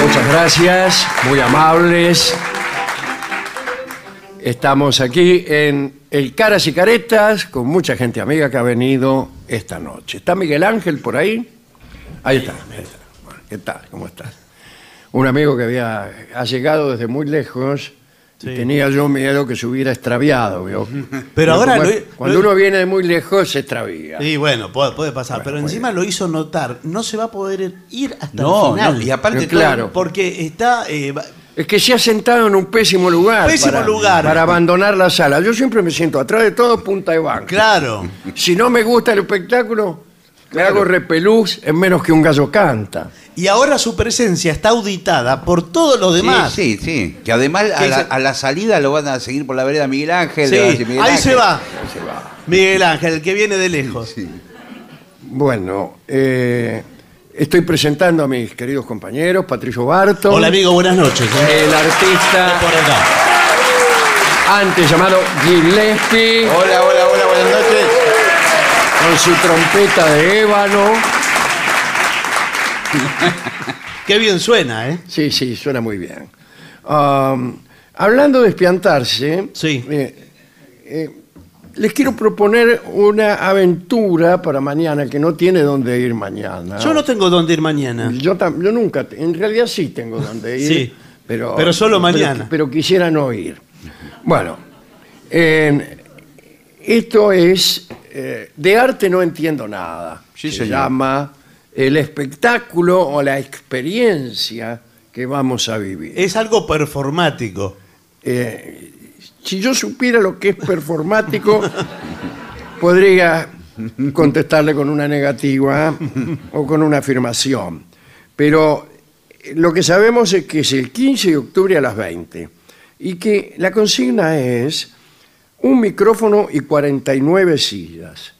Muchas gracias, muy amables. Estamos aquí en el Caras y Caretas con mucha gente amiga que ha venido esta noche. ¿Está Miguel Ángel por ahí? Ahí está. ¿Qué tal? ¿Cómo estás? Un amigo que había ha llegado desde muy lejos y tenía yo miedo que se hubiera extraviado. ¿vio? Pero ahora como lo- cuando lo- uno viene de muy lejos se extravía. Y bueno, puede, puede pasar. pero encima lo hizo notar. No se va a poder ir hasta No, el final. no, y aparte Pero claro. Porque está. eh, Es que se ha sentado en un pésimo lugar. Pésimo para, lugar. Para abandonar la sala. Yo siempre me siento atrás de todo punta de banco. claro. Si no me gusta el espectáculo, me hago repelús en menos que un gallo canta. Y ahora su presencia está auditada por todos los demás. Sí, sí, sí. Que además a ¿Qué la, dice? a la salida lo van a seguir por la vereda Miguel Ángel. Sí, le van a decir, Miguel ahí Ángel. se va. Miguel Ángel, el que viene de lejos. Bueno, eh, estoy presentando a mis queridos compañeros, Patricio Barto, Hola amigo, buenas noches. ¿eh? el artista Por acá. antes llamado Gillespie, Hola, hola, hola, buenas noches. Con su trompeta de ébano. Qué bien suena, ¿eh? Sí, sí, suena muy bien. Um, hablando de espiantarse, Sí. eh, eh, les quiero proponer una aventura para mañana que no tiene dónde ir mañana. Yo no tengo dónde ir mañana. Yo, tam- yo nunca, en realidad sí tengo dónde ir, Sí, pero, pero solo mañana. Pero, quisiera no ir. Bueno, eh, esto es, eh, de arte no entiendo nada. Sí, Se señor. llama el espectáculo o la experiencia que vamos a vivir. Es algo performático. Eh, si yo supiera lo que es performático, podría contestarle con una negativa o con una afirmación. Pero eh, lo que sabemos es que es el 15 de octubre a las 20 y que la consigna es un micrófono y 49 sillas.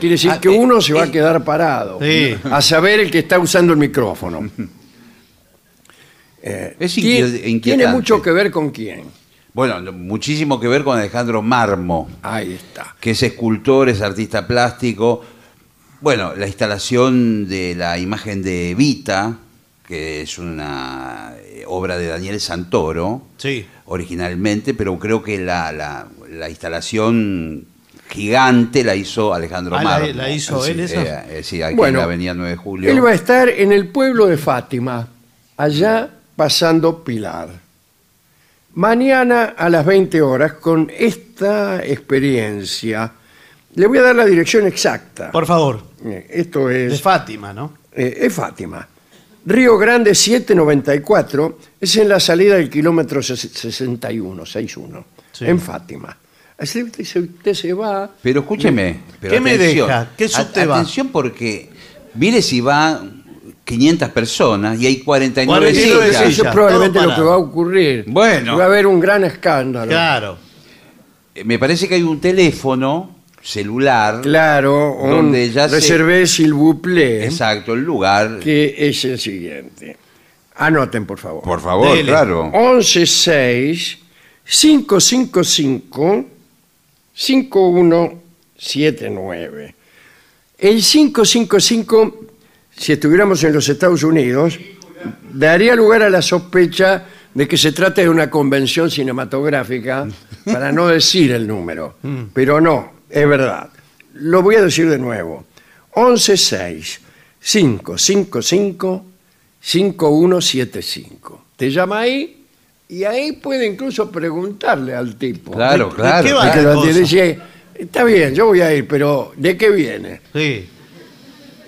Quiere decir Ah, que eh, uno se va a eh, quedar parado, sí. a saber el que está usando el micrófono. Eh, Es tiene- inquiet- tiene inquietante. mucho que ver con quién. Bueno, no- muchísimo que ver con Alejandro Marmo, Ahí está. que es escultor, es artista plástico. Bueno, la instalación de la imagen de Evita, que es una eh, obra de Daniel Santoro, Sí. Originalmente, pero creo que la, la- la instalación gigante la hizo Alejandro Ah, la- hizo él, esa. Eh, eh, sí, aquí Bueno, en la avenida 9 de Julio. Él va a estar en el pueblo de Fátima, allá pasando Pilar. Mañana a las 20 horas con esta experiencia. Le voy a dar la dirección exacta. Por favor. Eh, Esto De es, Fátima, ¿no? eh, es Fátima. Río Grande 794 es en la salida del kilómetro ses- 61, 61, Sí. en Fátima. Así usted se, usted se va. Pero escúcheme. pero ¿Qué me atención. deja? ¿Qué subte va? Atención porque mire si va 500 personas y hay 49 49 sillas. Eso sillas, es probablemente lo que va a ocurrir. Bueno. Va a haber un gran escándalo. Claro. Eh, Me parece que hay un teléfono celular. Claro, un Donde ya se- reservé s'il vous plaît, Exacto, el lugar. que es el siguiente. Anoten, por favor. Por favor, Dele. claro. 116 555 5179. El 555, si estuviéramos en los Estados Unidos, daría lugar a la sospecha de que se trata de una convención cinematográfica, para no decir el número. Pero no, es verdad. Lo voy a decir de nuevo. 116 555 5175. Te llama ahí y ahí puede incluso preguntarle al tipo. Claro, ¿De- de claro. qué va? El que la lo atiende cosa? dice, está bien, yo voy a ir, pero ¿de qué viene? Sí.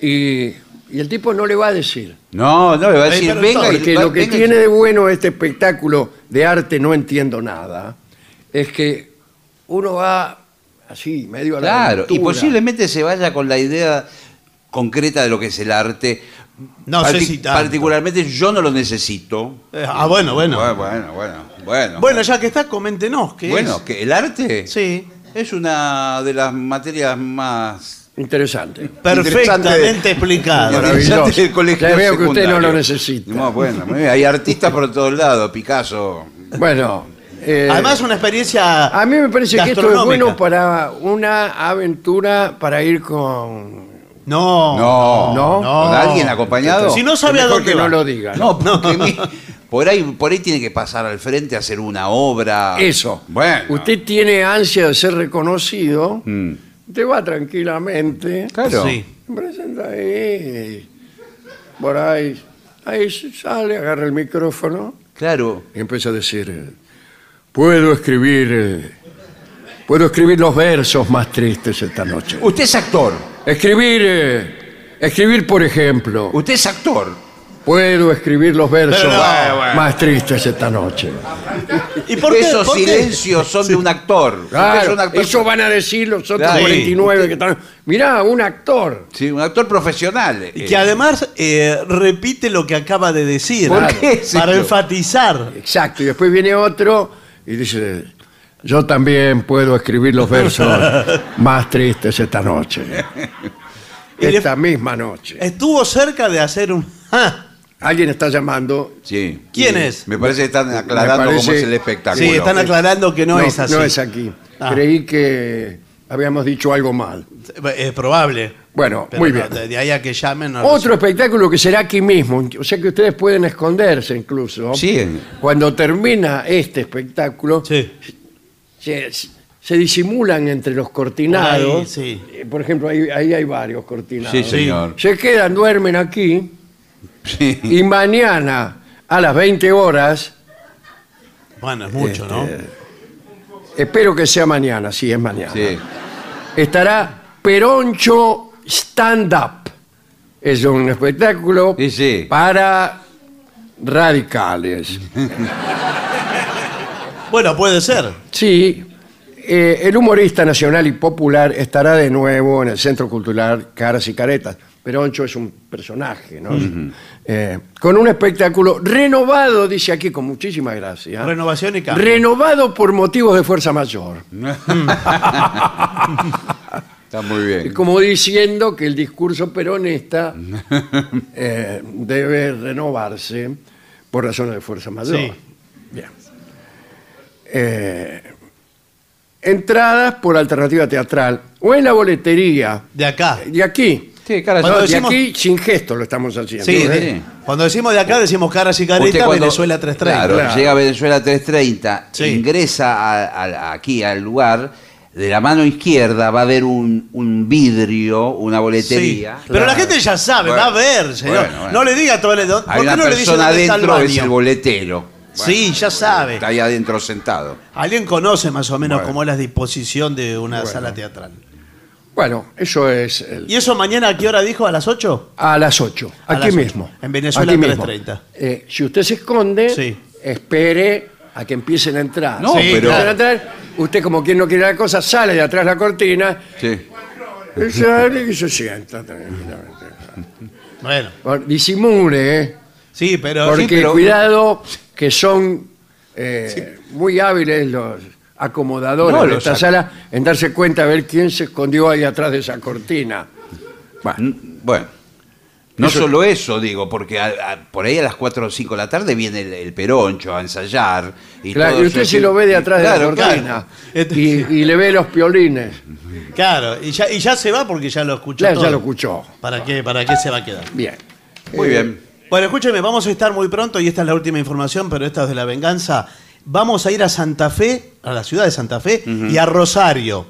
Y, y el tipo no le va a decir. No, no, le va a decir, venga Porque va- lo que venga tiene de bueno este espectáculo de arte no entiendo nada, es que uno va así, medio a la Claro, y posiblemente se vaya con la idea concreta de lo que es el arte. No sé Parti- si tanto. Particularmente yo no lo necesito. Eh, ah, bueno, bueno. Bueno, bueno, bueno. Bueno, Bueno, ya que está, coméntenos. ¿qué Bueno, es? que el arte Sí. es una de las materias más Interesante. Perfectamente explicado. Maravilloso. Ya veo que usted no secundario. lo necesita. No, bueno, muy bien, hay artistas por todos lados, Picasso. Bueno, eh, Además, una experiencia. a mí me parece que esto es bueno para una aventura para ir con... No. No, No. ¿Con alguien acompañado? Si no sabe a dónde que va. no lo diga. No, porque mi- por, ahí, por ahí tiene que pasar al frente a hacer una obra. Eso. Bueno. Usted tiene ansia de ser reconocido, Mm. usted va tranquilamente, Claro. Sí. se presenta ahí, por ahí, ahí sale, agarra el micrófono Claro. y empieza a decir, puedo escribir, eh, puedo escribir los versos más tristes esta noche. Usted es actor. Escribir, eh, escribir por ejemplo, Usted es actor. puedo escribir los versos Pero no, bueno. más tristes esta noche. ¿Y por qué? Esos ¿Por qué? silencios son de un actor. Usted es Claro, un actor. eso van a decir los otros Claro. 49 que están. Mirá, un actor. Sí, un actor profesional. Y eh. que además eh, repite lo que acaba de decir. ¿Por qué, Para enfatizar. Exacto, y después viene otro y dice, yo también puedo escribir los versos más tristes esta noche. Esta misma noche. Estuvo cerca de hacer un. ¡Ah! Alguien está llamando. Sí. ¿Quién es? Me parece que están aclarando parece- cómo es el espectáculo. Sí, están aclarando que no, es así. No es aquí. Ah. Creí que habíamos dicho algo mal. Es probable. Bueno, Pero muy no, bien. de, de ahí a que llamen. no Otro lo espectáculo que será aquí mismo, o sea que ustedes pueden esconderse incluso. Sí. Cuando termina este espectáculo, sé. se, se disimulan entre los cortinados. Por ahí, sí. Eh, Por ejemplo, ahí, ahí hay varios cortinados. Sí, señor. Se quedan, duermen aquí Sí. y mañana a las 20 horas, Bueno, es mucho, Este, ¿no? espero que sea mañana, sí, es mañana, Sí. estará Peroncho Stand Up. Es un espectáculo Sí, sí. para radicales. Bueno, puede ser. Sí, eh, el humorista nacional y popular estará de nuevo en el Centro Cultural Caras y Caretas. Peroncho es un personaje, ¿no? Eh, con un espectáculo renovado, dice aquí con muchísima gracia. Renovación y cambio. Renovado por motivos de fuerza mayor. Está muy bien. Como diciendo que el discurso peronista eh, debe renovarse por razones de fuerza mayor. Sí. Bien. Eh, entradas por alternativa teatral o en la boletería De acá. de aquí. Sí, cara, Cuando yo- decimos- aquí sin gesto lo estamos haciendo. Sí, ¿eh? de- cuando decimos de acá decimos caras y Usted caretas, cuando- Venezuela 330. Claro, Claro. llega a Venezuela 330, Sí. ingresa a- a- aquí al lugar, de la mano izquierda va a haber un, un vidrio, una Sí. boletería. Pero la gente ya sabe, Bueno, va a ver, señor. bueno, bueno. No le diga todo el... ¿Por Hay qué una no le dice persona dónde está el adentro, es el boletero. Sí, ya sabe. Está ahí adentro sentado. Alguien conoce más o menos Bueno. cómo es la disposición de una sala teatral. Bueno, eso es el- ¿Y eso mañana a qué hora dijo? ¿A las 8? a las 8, A aquí las mismo. En Venezuela, Aquí mismo. 3:30. Eh, si usted se esconde, Sí. espere a que empiecen a entrar. No, Si pero- empiezan a entrar, usted como quien no quiere la cosa, sale de atrás la cortina, Sí. y sale y se sienta tranquilamente. Bueno, Por- Disimule, ¿eh? sí, pero... porque sí, pero- cuidado que son eh, muy hábiles los acomodadores No, de los esta ac- sala en darse cuenta a ver quién se escondió ahí atrás de esa cortina. Bueno, Bueno, no Eso- solo eso, digo, porque a- a- por ahí a las 4 o 5 de la tarde viene el, el peroncho a ensayar. Y, claro, todo y usted si lo ve de atrás de la cortina claro. Y, y le ve los piolines, Claro, y ya, y ya se va porque ya lo escuchó todo. ya lo escuchó. ¿Para qué, ¿Para qué se va a quedar? Bien. Muy Eh, bien. Bueno, escúcheme, vamos a estar muy pronto y esta es la última información, pero esta es de la venganza. Vamos a ir a Santa Fe, a la ciudad de Santa Fe y a Rosario.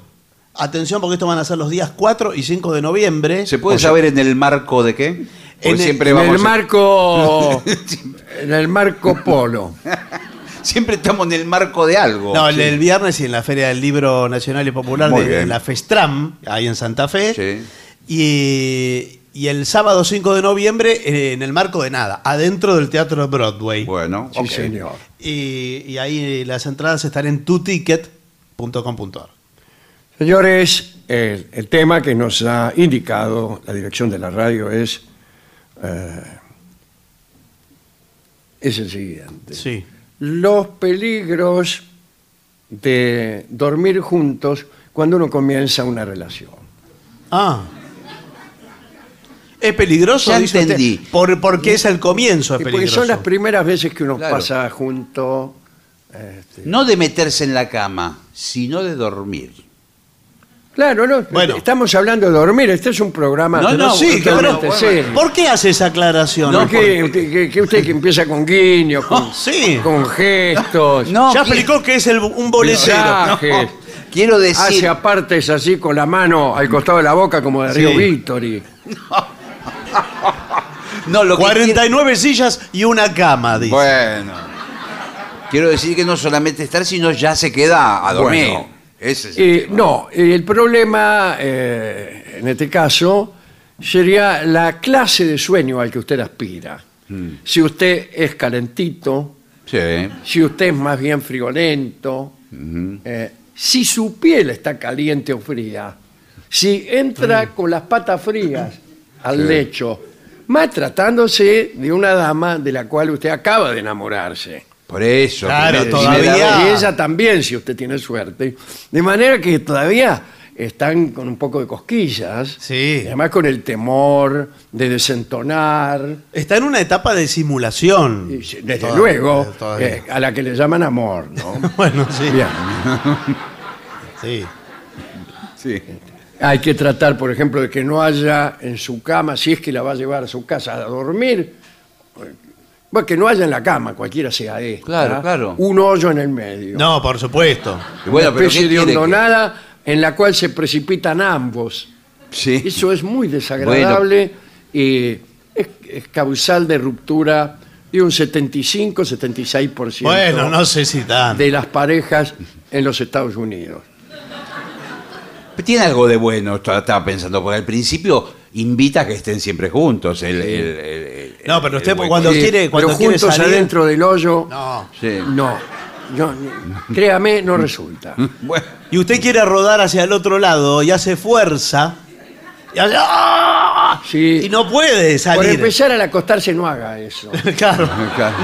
Atención porque esto van a ser los días 4 y 5 de noviembre. ¿Se puede O sea, saber en el marco de qué? Porque En el- siempre En vamos el a- marco en el marco polo. Siempre estamos en el marco de algo. No, el, Sí. el viernes y en la Feria del Libro Nacional y Popular Muy de, bien. la FESTRAM, ahí en Santa Fe. Sí. Y, y el sábado 5 de noviembre eh, en el marco de nada, adentro del Teatro Broadway. Bueno, Sí, señor. Y, y ahí las entradas están en tuticket.com.ar. Señores, el, el tema que nos ha indicado la dirección de la radio es, eh, es el siguiente. Sí. Los peligros de dormir juntos cuando uno comienza una relación. Ah. Es peligroso, Ya dice usted, entendí. por, porque es el comienzo, es Y porque peligroso. son las primeras veces que uno Claro. pasa junto. este, No de meterse en la cama, sino de dormir. Claro, no, Bueno. estamos hablando de dormir. Este es un programa. No, no, Sí, totalmente pero- serio. ¿Por qué hace esa aclaración? Usted- que, que usted que empieza con guiños, con, sí. con gestos, No, ya ¿quién- explicó que es el, un boletero. mensajes, Quiero decir. hace apartes así con la mano al costado de la boca como de Río Sí. Victory. No, lo que 49 sillas y una cama, dice. Bueno. Quiero decir que no solamente estar, sino ya se queda a dormir. Bueno. Ese es- Eh, no, el problema eh, en este caso sería la clase de sueño al que usted aspira. Si usted es calentito, Sí. si usted es más bien friolento, eh, si su piel está caliente o fría, si entra con las patas frías al lecho, más tratándose de una dama de la cual usted acaba de enamorarse. Por eso. Claro, todavía-. Y ella también, si usted tiene suerte. De manera que todavía están con un poco de cosquillas. Sí. Y además con el temor de desentonar. Está en una etapa de simulación. y, desde Todavía, luego, todavía. eh, a la que le llaman amor, ¿no? Bueno, sí. Bien. sí. Sí. Hay que tratar, por ejemplo, de que no haya en su cama, si es que la va a llevar a su casa a dormir, bueno, que no haya en la cama, cualquiera sea esta, Claro, claro. un hoyo en el medio. No, por supuesto. Y bueno, una pero especie ¿qué de quiere que- hondonada en la cual se precipitan ambos. Sí. Eso es muy desagradable y es, es causal de ruptura de un 75-76% Bueno, no sé si tan. de las parejas en los Estados Unidos. Tiene algo de bueno, estaba pensando, porque al principio invita a que estén siempre juntos. El, el- el- el- No, pero usted cuando Sí, quiere, cuando pero quiere juntos salir- adentro del hoyo, No. Sí. no. Yo- créame, no resulta. Bueno, Y usted quiere rodar hacia el otro lado y hace fuerza. Y, hace- ¡Ah! Sí. y no puede Por salir. empezar al acostarse no haga eso. claro. claro.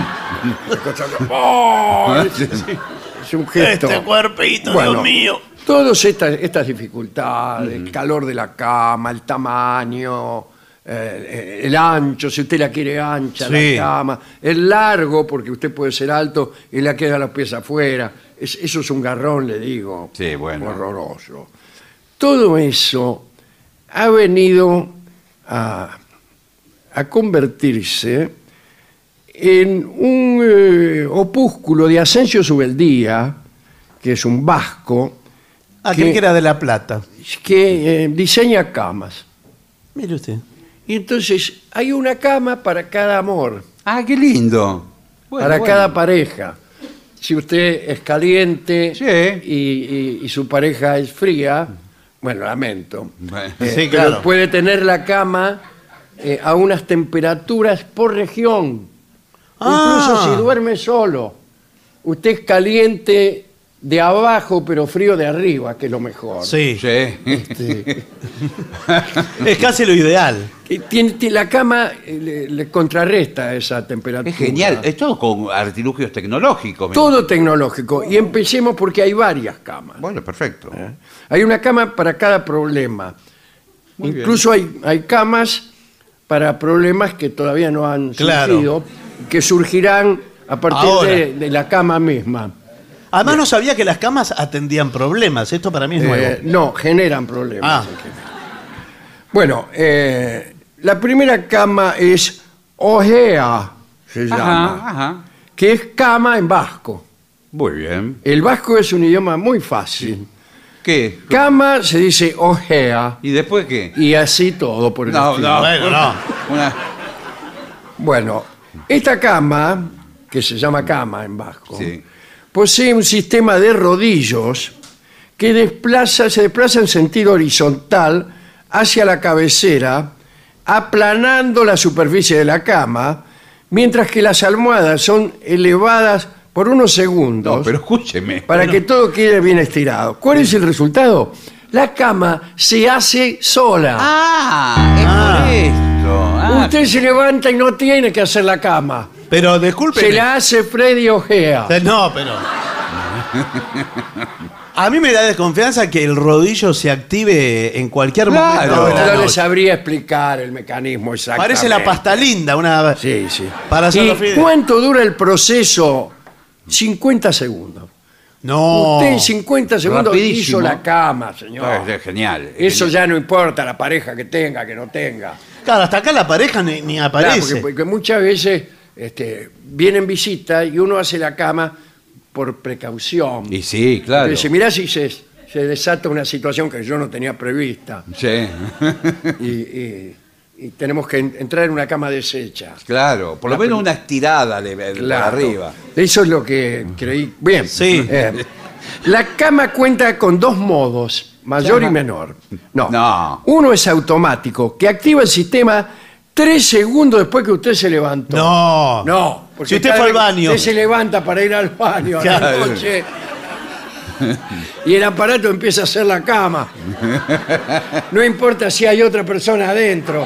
¡Oh! Es, es un gesto. Este cuerpito, Bueno, Dios mío. Todas estas, estas dificultades, el calor de la cama, el tamaño, eh, el ancho, si usted la quiere ancha, Sí. la cama, el largo, porque usted puede ser alto y le queda los pies afuera. Es- eso es un garrón, le digo. Sí, bueno. Horroroso. Todo eso ha venido a, a convertirse en un eh, opúsculo de Asensio Subeldía, que es un vasco, Ah, que era de La Plata. que eh, diseña camas. Mire usted. Y entonces hay una cama para cada amor, Ah, qué lindo. Bueno, para bueno. cada pareja. Si usted es caliente Sí. y, y- y su pareja es fría, bueno, lamento. Bueno. Eh, Sí, pero claro. puede tener la cama eh, a unas temperaturas por región. Ah. Incluso si duerme solo. Usted es caliente de abajo, pero frío de arriba, que es lo mejor. Sí. Sí. Este, Es casi lo ideal. que tiene, tiene- la cama eh, le, le contrarresta esa temperatura. Es genial. Es todo con artilugios tecnológicos. me- Todo tecnológico. Y empecemos porque hay varias camas. Bueno, perfecto. ¿eh? Hay una cama para cada problema. Muy Incluso hay, hay camas para problemas que todavía no han Claro. surgido, que surgirán a partir Ahora. de, de la cama misma. Además no sabía que las camas atendían problemas. Esto para mí es Eh, nuevo. no, generan problemas. Ah. Bueno, eh, la primera cama es ojea, se llama, Ajá, ajá. que es cama en vasco. Muy bien. El vasco es un idioma muy fácil. ¿Qué? Cama se dice ojea ¿Y después qué? y así todo por el No, estilo. no. Bueno, no. Una- Bueno, esta cama, que se llama cama en vasco, Sí. Posee un sistema de rodillos que desplaza, se desplaza en sentido horizontal hacia la cabecera, aplanando la superficie de la cama, mientras que las almohadas son elevadas por unos segundos No, pero escúcheme. para que todo quede bien estirado. ¿Cuál es el resultado? La cama se hace sola. Ah, es Ah. por esto. Ah, Usted se levanta y no tiene que hacer la cama. Pero disculpe. Se la hace Freddy Ojea. No, pero. A mí me da desconfianza que el rodillo se active en cualquier Claro. momento. No, de la no le noche. sabría explicar el mecanismo exacto. Parece la pasta linda, una. Sí, sí. Para hacer ¿Y fideos. cuánto dura el proceso? 50 segundos. No. Usted en 50 segundos Rapidísimo. hizo la cama, señor. Es genial. Eso ya no importa la pareja que tenga, que no tenga. Claro, hasta acá la pareja ni, ni Claro, aparece. porque, porque muchas veces este, vienen visita y uno hace la cama por precaución. Y sí, claro. Dice, mirá si se, se desata una situación que yo no tenía prevista Sí, y, y- y tenemos que en- entrar en una cama deshecha. claro. Por lo menos una estirada por Claro. arriba. Eso es lo que creí. Bien. Sí. Eh, la cama cuenta con dos modos, mayor y menor. No. No. Uno es automático, que activa el sistema tres segundos después que usted se levantó. No. No. porque Si usted cada fue al vez que baño. Usted se levanta para ir al baño a la Claro. noche. Y el aparato empieza a hacer la cama. No importa si hay otra persona adentro.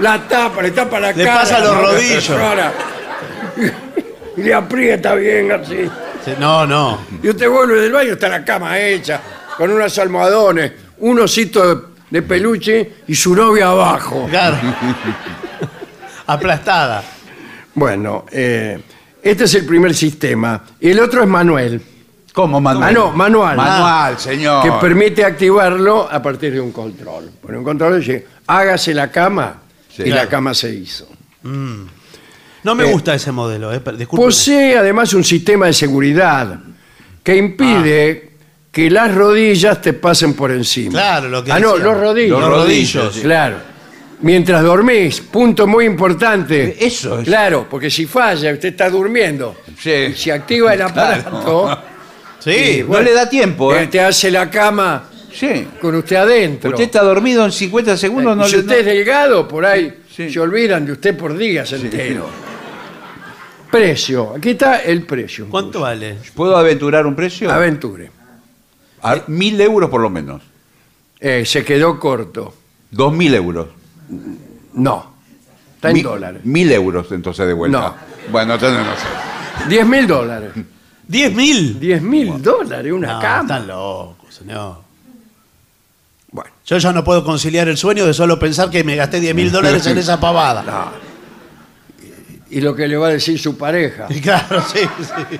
La tapa, le tapa la Le cara. pasa los rodillos. Y le aprieta bien así. Sí, No, no. Y usted vuelve del baño, está la cama hecha, con unos almohadones, un osito de, de peluche y su novia abajo. Claro. Aplastada. Bueno, eh, este es el primer sistema. Y el otro es manual, ¿Cómo manual? Ah, no, manual. Manual, señor. que permite activarlo a partir de un control. Pone un control dice, hágase la cama, Sí. y la cama se hizo. No me Eh, gusta ese modelo, eh, per-. Posee además un sistema de seguridad que impide que las rodillas te pasen por encima. Claro, lo que Ah, no, los rodillos. Los rodillos, sí. Claro. Mientras dormís, punto muy importante. Eso es. Claro, porque si falla, usted está durmiendo. Sí. Y se activa el aparato. Sí. y, No le da tiempo, eh, ¿eh? Te hace la cama Sí. con usted adentro. Usted está dormido en 50 segundos, Y no si le usted es delgado, por ahí Sí. se olvidan de usted por días entero. Precio. Aquí está el precio. ¿Cuánto vale? ¿Puedo aventurar un precio? Aventure. A- mil euros por lo menos. Eh, se quedó corto. Dos mil euros. No. Está en dólares. Mil euros entonces de vuelta. No. Bueno, entonces no sé. 10 mil dólares. ¿10 mil? 10 mil dólares, una No, cama. están locos, señor. Bueno, Yo ya no puedo conciliar el sueño de solo pensar que me gasté 10 mil dólares en esa pavada. no. Y, y lo que le va a decir su pareja. Y claro, sí, sí.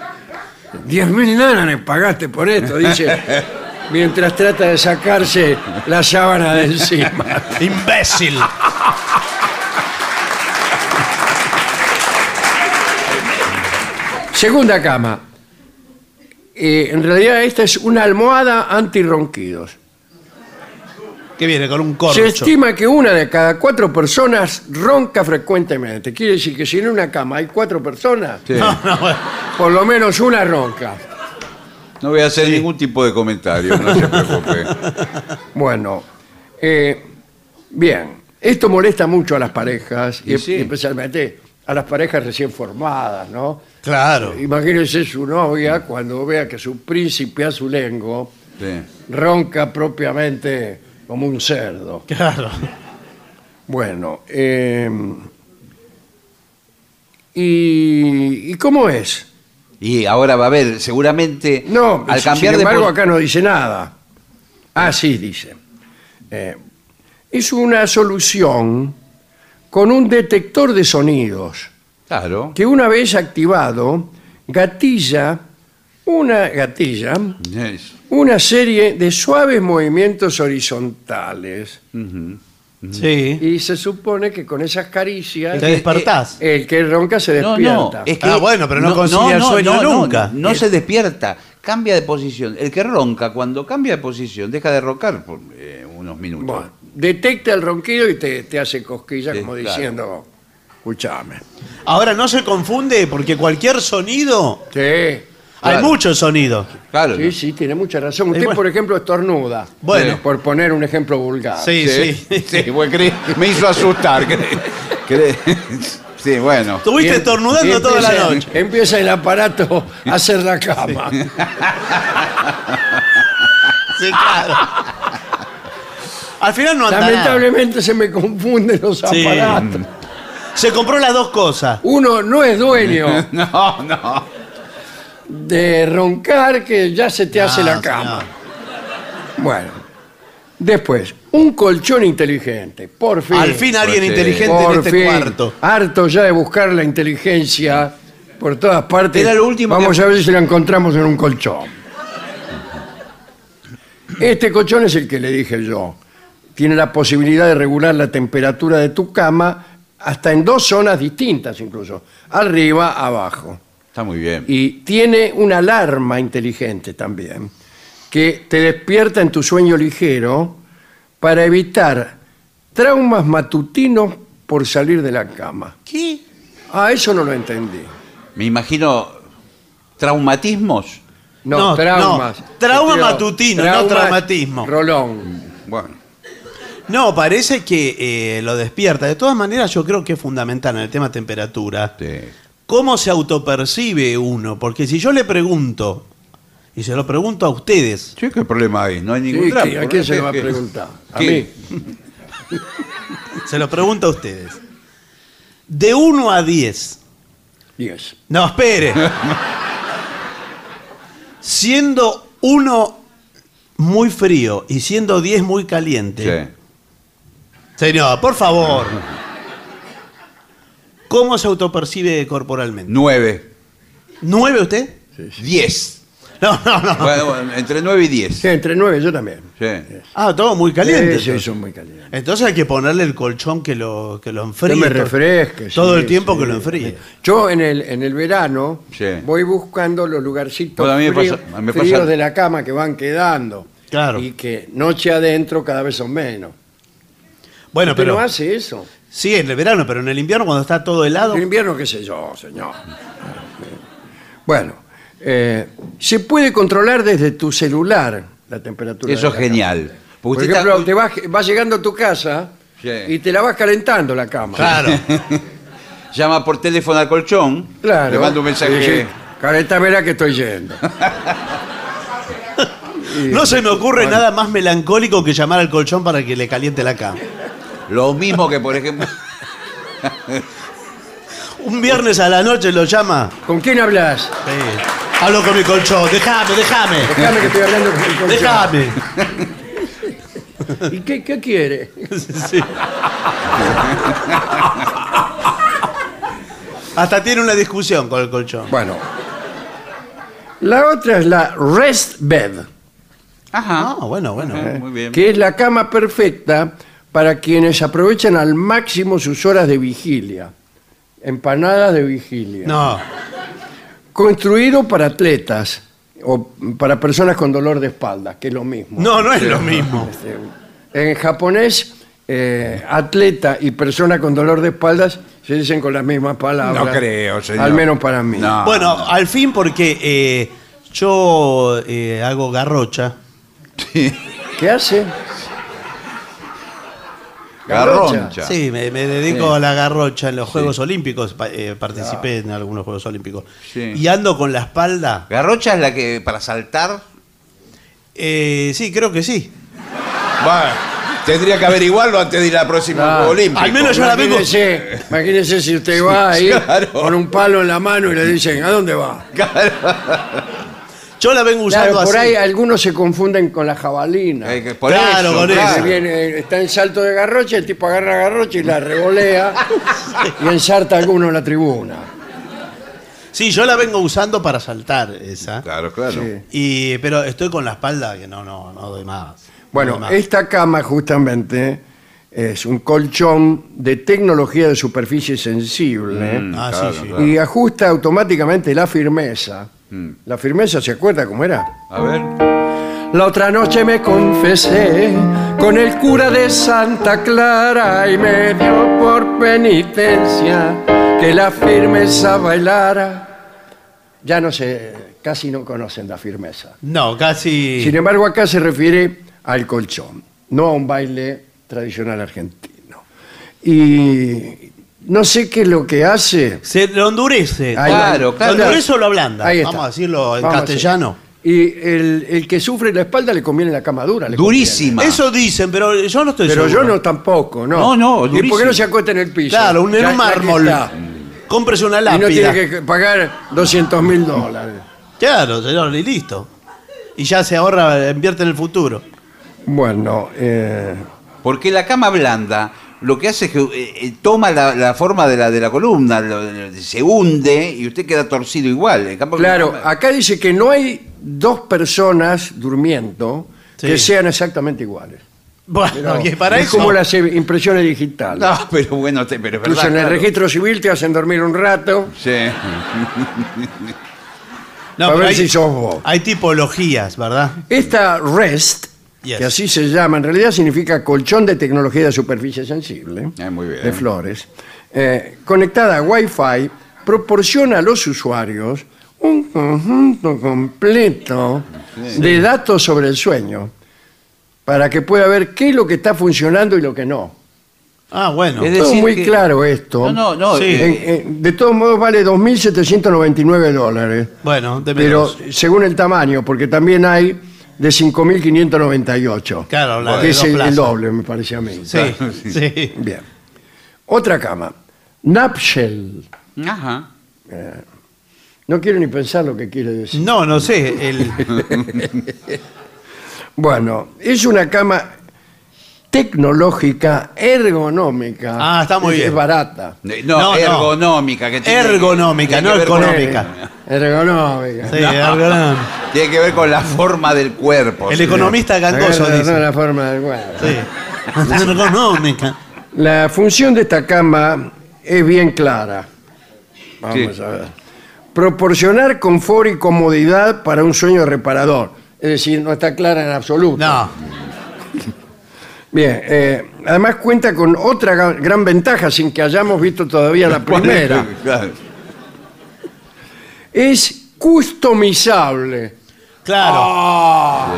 10 mil dólares pagaste por esto, dice. mientras trata de sacarse la sábana de encima. ¡Imbécil! Segunda cama. Eh, en realidad esta es una almohada antirronquidos. Que viene con un Se estima que una de cada cuatro personas ronca frecuentemente. Quiere decir que si en una cama hay cuatro personas, Sí. No, no, bueno. por lo menos una ronca. No voy a hacer ningún tipo de comentario, no se preocupe. Bueno, eh, bien, esto molesta mucho a las parejas, y, Y sí. y especialmente a las parejas recién formadas, ¿no? Claro. Imagínense su novia cuando vea que su príncipe azulengo Sí. ronca propiamente como un cerdo. Claro. Bueno, eh, y, ¿y cómo es? Y ahora va a haber, seguramente, No, al sin cambiar de embargo pos- acá no dice nada. Ah, sí, dice. Eh, es una solución con un detector de sonidos Claro. que una vez activado gatilla una gatilla una serie de suaves movimientos horizontales Sí. y se supone que con esas caricias Te despertás. el que ronca se No, despierta. no, es que Ah, bueno, pero no consigue el sueño no, nunca. No, no se despierta, cambia de posición. El que ronca, cuando cambia de posición, deja de roncar por eh, unos minutos. Bueno, detecta el ronquido y te, te hace cosquillas Sí, como claro. diciendo, escúchame. Ahora no se confunde porque cualquier sonido. Sí, Hay Claro. muchos sonidos. Claro. sí, sí, tiene mucha razón. Usted, bueno. por ejemplo, estornuda. Bueno. Por poner un ejemplo vulgar. Sí, sí. sí, bueno, creí- me hizo asustar. creí- creí- sí, bueno. Estuviste estornudando toda la empieza- noche. Empieza el aparato a hacer la cama. Sí, claro. Al final no anda nada. Lamentablemente se me confunden los Sí. aparatos. Se compró las dos cosas. Uno no es dueño No, no. De roncar que ya se te hace la cama. Bueno. Después, un colchón inteligente. Por fin. Al fin alguien Pues sí. inteligente en Por este fin. cuarto. Harto ya de buscar la inteligencia por todas partes. Era lo último Vamos que- a ver si la encontramos en un colchón. Este colchón es el que le dije yo. Tiene la posibilidad de regular la temperatura de tu cama hasta en dos zonas distintas incluso. Arriba, abajo. Está muy bien. Y tiene una alarma inteligente también, que te despierta en tu sueño ligero para evitar traumas matutinos por salir de la cama. ¿Qué? Ah, eso no lo entendí. Me imagino traumatismos. No, No, traumas. no, trauma Pero matutino, no traumatismo. Rolón. Bueno. No, parece que eh, lo despierta. De todas maneras, yo creo que es fundamental en el tema temperatura. sí. ¿Cómo se autopercibe uno? Porque si yo le pregunto, y se lo pregunto a ustedes, Sí, ¿qué problema hay? No hay ningún Sí, drama. ¿A quién se lo va a preguntar? A ¿Qué? mí. se lo pregunto a ustedes. De 1 a 10. Yes. No, espere. siendo 1 muy frío y siendo 10 muy caliente. Sí. Señor, por favor. ¿Cómo se autopercibe corporalmente? Nueve. ¿Nueve usted? Diez. No, no, no. Bueno, bueno, entre nueve y diez. Sí, entre nueve yo también. Sí. Ah, todo muy caliente. Sí, sí, entonces. son muy calientes. Entonces hay que ponerle el colchón que lo, que lo enfríe. Que me todo- refresque. Todo sí, el tiempo sí. que lo enfríe. Yo en el, en el verano Sí. voy buscando los lugarcitos Bueno, a mí me fríos, pasa- me fríos pasa- de la cama que van quedando. Claro. Y que noche adentro cada vez son menos. Bueno, Pero pero. hace eso. Sí, en el verano, pero en el invierno cuando está todo helado. En invierno, qué sé yo, señor. Bueno, eh, se puede controlar desde tu celular la temperatura. Eso de es cama. genial. Porque Por usted ejemplo, está- te vas, vas llegando a tu casa Sí. y te la vas calentando la cama. Claro. llama por teléfono al colchón. Claro. Le manda un mensaje. Sí, sí. Calentámela que estoy yendo. Y- No se me ocurre Bueno, nada más melancólico que llamar al colchón para que le caliente la cama. Lo mismo que, por ejemplo. Un viernes a la noche lo llama. ¿Con quién hablas? Sí. Hablo con mi colchón. Déjame, déjame. Déjame que estoy hablando con el colchón. Déjame. ¿Y qué, qué quiere? Sí. Hasta tiene una discusión con el colchón. Bueno. La otra es la rest bed. Ajá. Ah, bueno, bueno. Ajá, Muy bien. que es la cama perfecta para quienes aprovechan al máximo sus horas de vigilia. Empanadas de vigilia. No. Construido para atletas o para personas con dolor de espalda, que es lo mismo. No, no es lo mismo. En japonés, eh, atleta y persona con dolor de espaldas se dicen con las mismas palabras. No creo, señor. Al menos para mí. No. Bueno, al fin porque eh, yo eh, hago garrocha. ¿Qué hace? Garroncha. Sí, me, me dedico a la garrocha en los Juegos Olímpicos. eh, participé en algunos Juegos Olímpicos. Sí. Y ando con la espalda. Garrocha es la que para saltar. Eh, sí, creo que sí. Bueno, tendría que averiguarlo antes de ir al próximo Ah, Juego Olímpico. al menos yo la vengo- Imagínese, imagínese si usted va ahí Claro. con un palo en la mano y le dicen, ¿a dónde va? Yo la vengo usando Claro, por así. ahí algunos se confunden con la jabalina. Eh, que por Claro, eso, con Que eso. viene- está en salto de garrocha, el tipo agarra garrocha y la revolea y ensarta a alguno en la tribuna. Sí, yo la vengo usando para saltar esa. Claro, claro. Sí. Y, pero estoy con la espalda que no, no, no doy más. No Bueno, doy más. esta cama justamente es un colchón de tecnología de superficie sensible Mm, Ah, sí, claro, sí. claro. y ajusta automáticamente la firmeza. Mm. La firmeza, ¿se acuerda cómo era? A ver. La otra noche me confesé con el cura de Santa Clara y me dio por penitencia que la firmeza bailara. Ya no sé, casi no conocen la firmeza. No, casi. Sin embargo, acá se refiere al colchón, no a un baile tradicional argentino. Y no sé qué es lo que hace. Se lo endurece. Ahí va. Claro, claro. ¿Lo endurece o lo ablanda? Ahí está. Vamos a decirlo en Vamos a castellano. Y el, el que sufre la espalda le conviene la cama dura. le Durísima. Eso dicen, pero yo no estoy Pero yo seguro. no tampoco, ¿no? No, no, ¿Y por qué durísimo. no se acuesta en el piso? Claro, un, en Ya- un ya que mármol. está. Cómprese una Y no lápida. tiene que pagar 200 mil dólares. Claro, señor, y listo. Y ya se ahorra, invierte en el futuro. Bueno, eh, Porque la cama blanda lo que hace es que eh, eh, toma la, la forma de la, de la columna, lo- se hunde y usted queda torcido igual. En cambio, claro, acá dice que no hay dos personas durmiendo que sean exactamente iguales. Bueno, para es eso. como las impresiones digitales. No, pero bueno, te- pero es Incluso verdad. en el claro. registro civil te hacen dormir un rato Sí. No, para pero ver hay, si sos vos. hay tipologías, ¿verdad? Esta REST, Yes. que así se llama, en realidad significa colchón de tecnología de superficie sensible, Ah, muy bien. de flores, eh, conectada a Wi-Fi, proporciona a los usuarios un conjunto completo de datos sobre el sueño, para que pueda ver qué es lo que está funcionando y lo que no. Ah, bueno. Es Todo muy que- claro esto. No, no, no. Sí. eh, En- en- de todos modos vale 2.799 dólares. Bueno, deme Pero según el tamaño, porque también hay de 5.598. Claro, la que de es dos el, doble, me parece a mí. Sí, sí. Bien. Otra cama. Nupshell. Ajá. No quiero ni pensar lo que quiere decir. No, no sé. El, Bueno, es una cama tecnológica, ergonómica. Ah, está muy Es- bien. Es barata. No, No, no. ergonómica. Que tiene- Ergonómica, tiene no que ver con- económica. Ergonómica. sí, ergonómico. Tiene que ver con la forma del cuerpo. El sí. economista gangoso Agarra, dice. no, la forma del cuerpo. Sí. Ergonómica. La función de esta cama es bien clara. Vamos Sí. a ver. Proporcionar confort y comodidad para un sueño reparador. Es decir, no está clara en absoluto. No. Bien, eh, además cuenta con otra ga- gran ventaja sin que hayamos visto todavía la primera. Claro. Es customizable. Claro.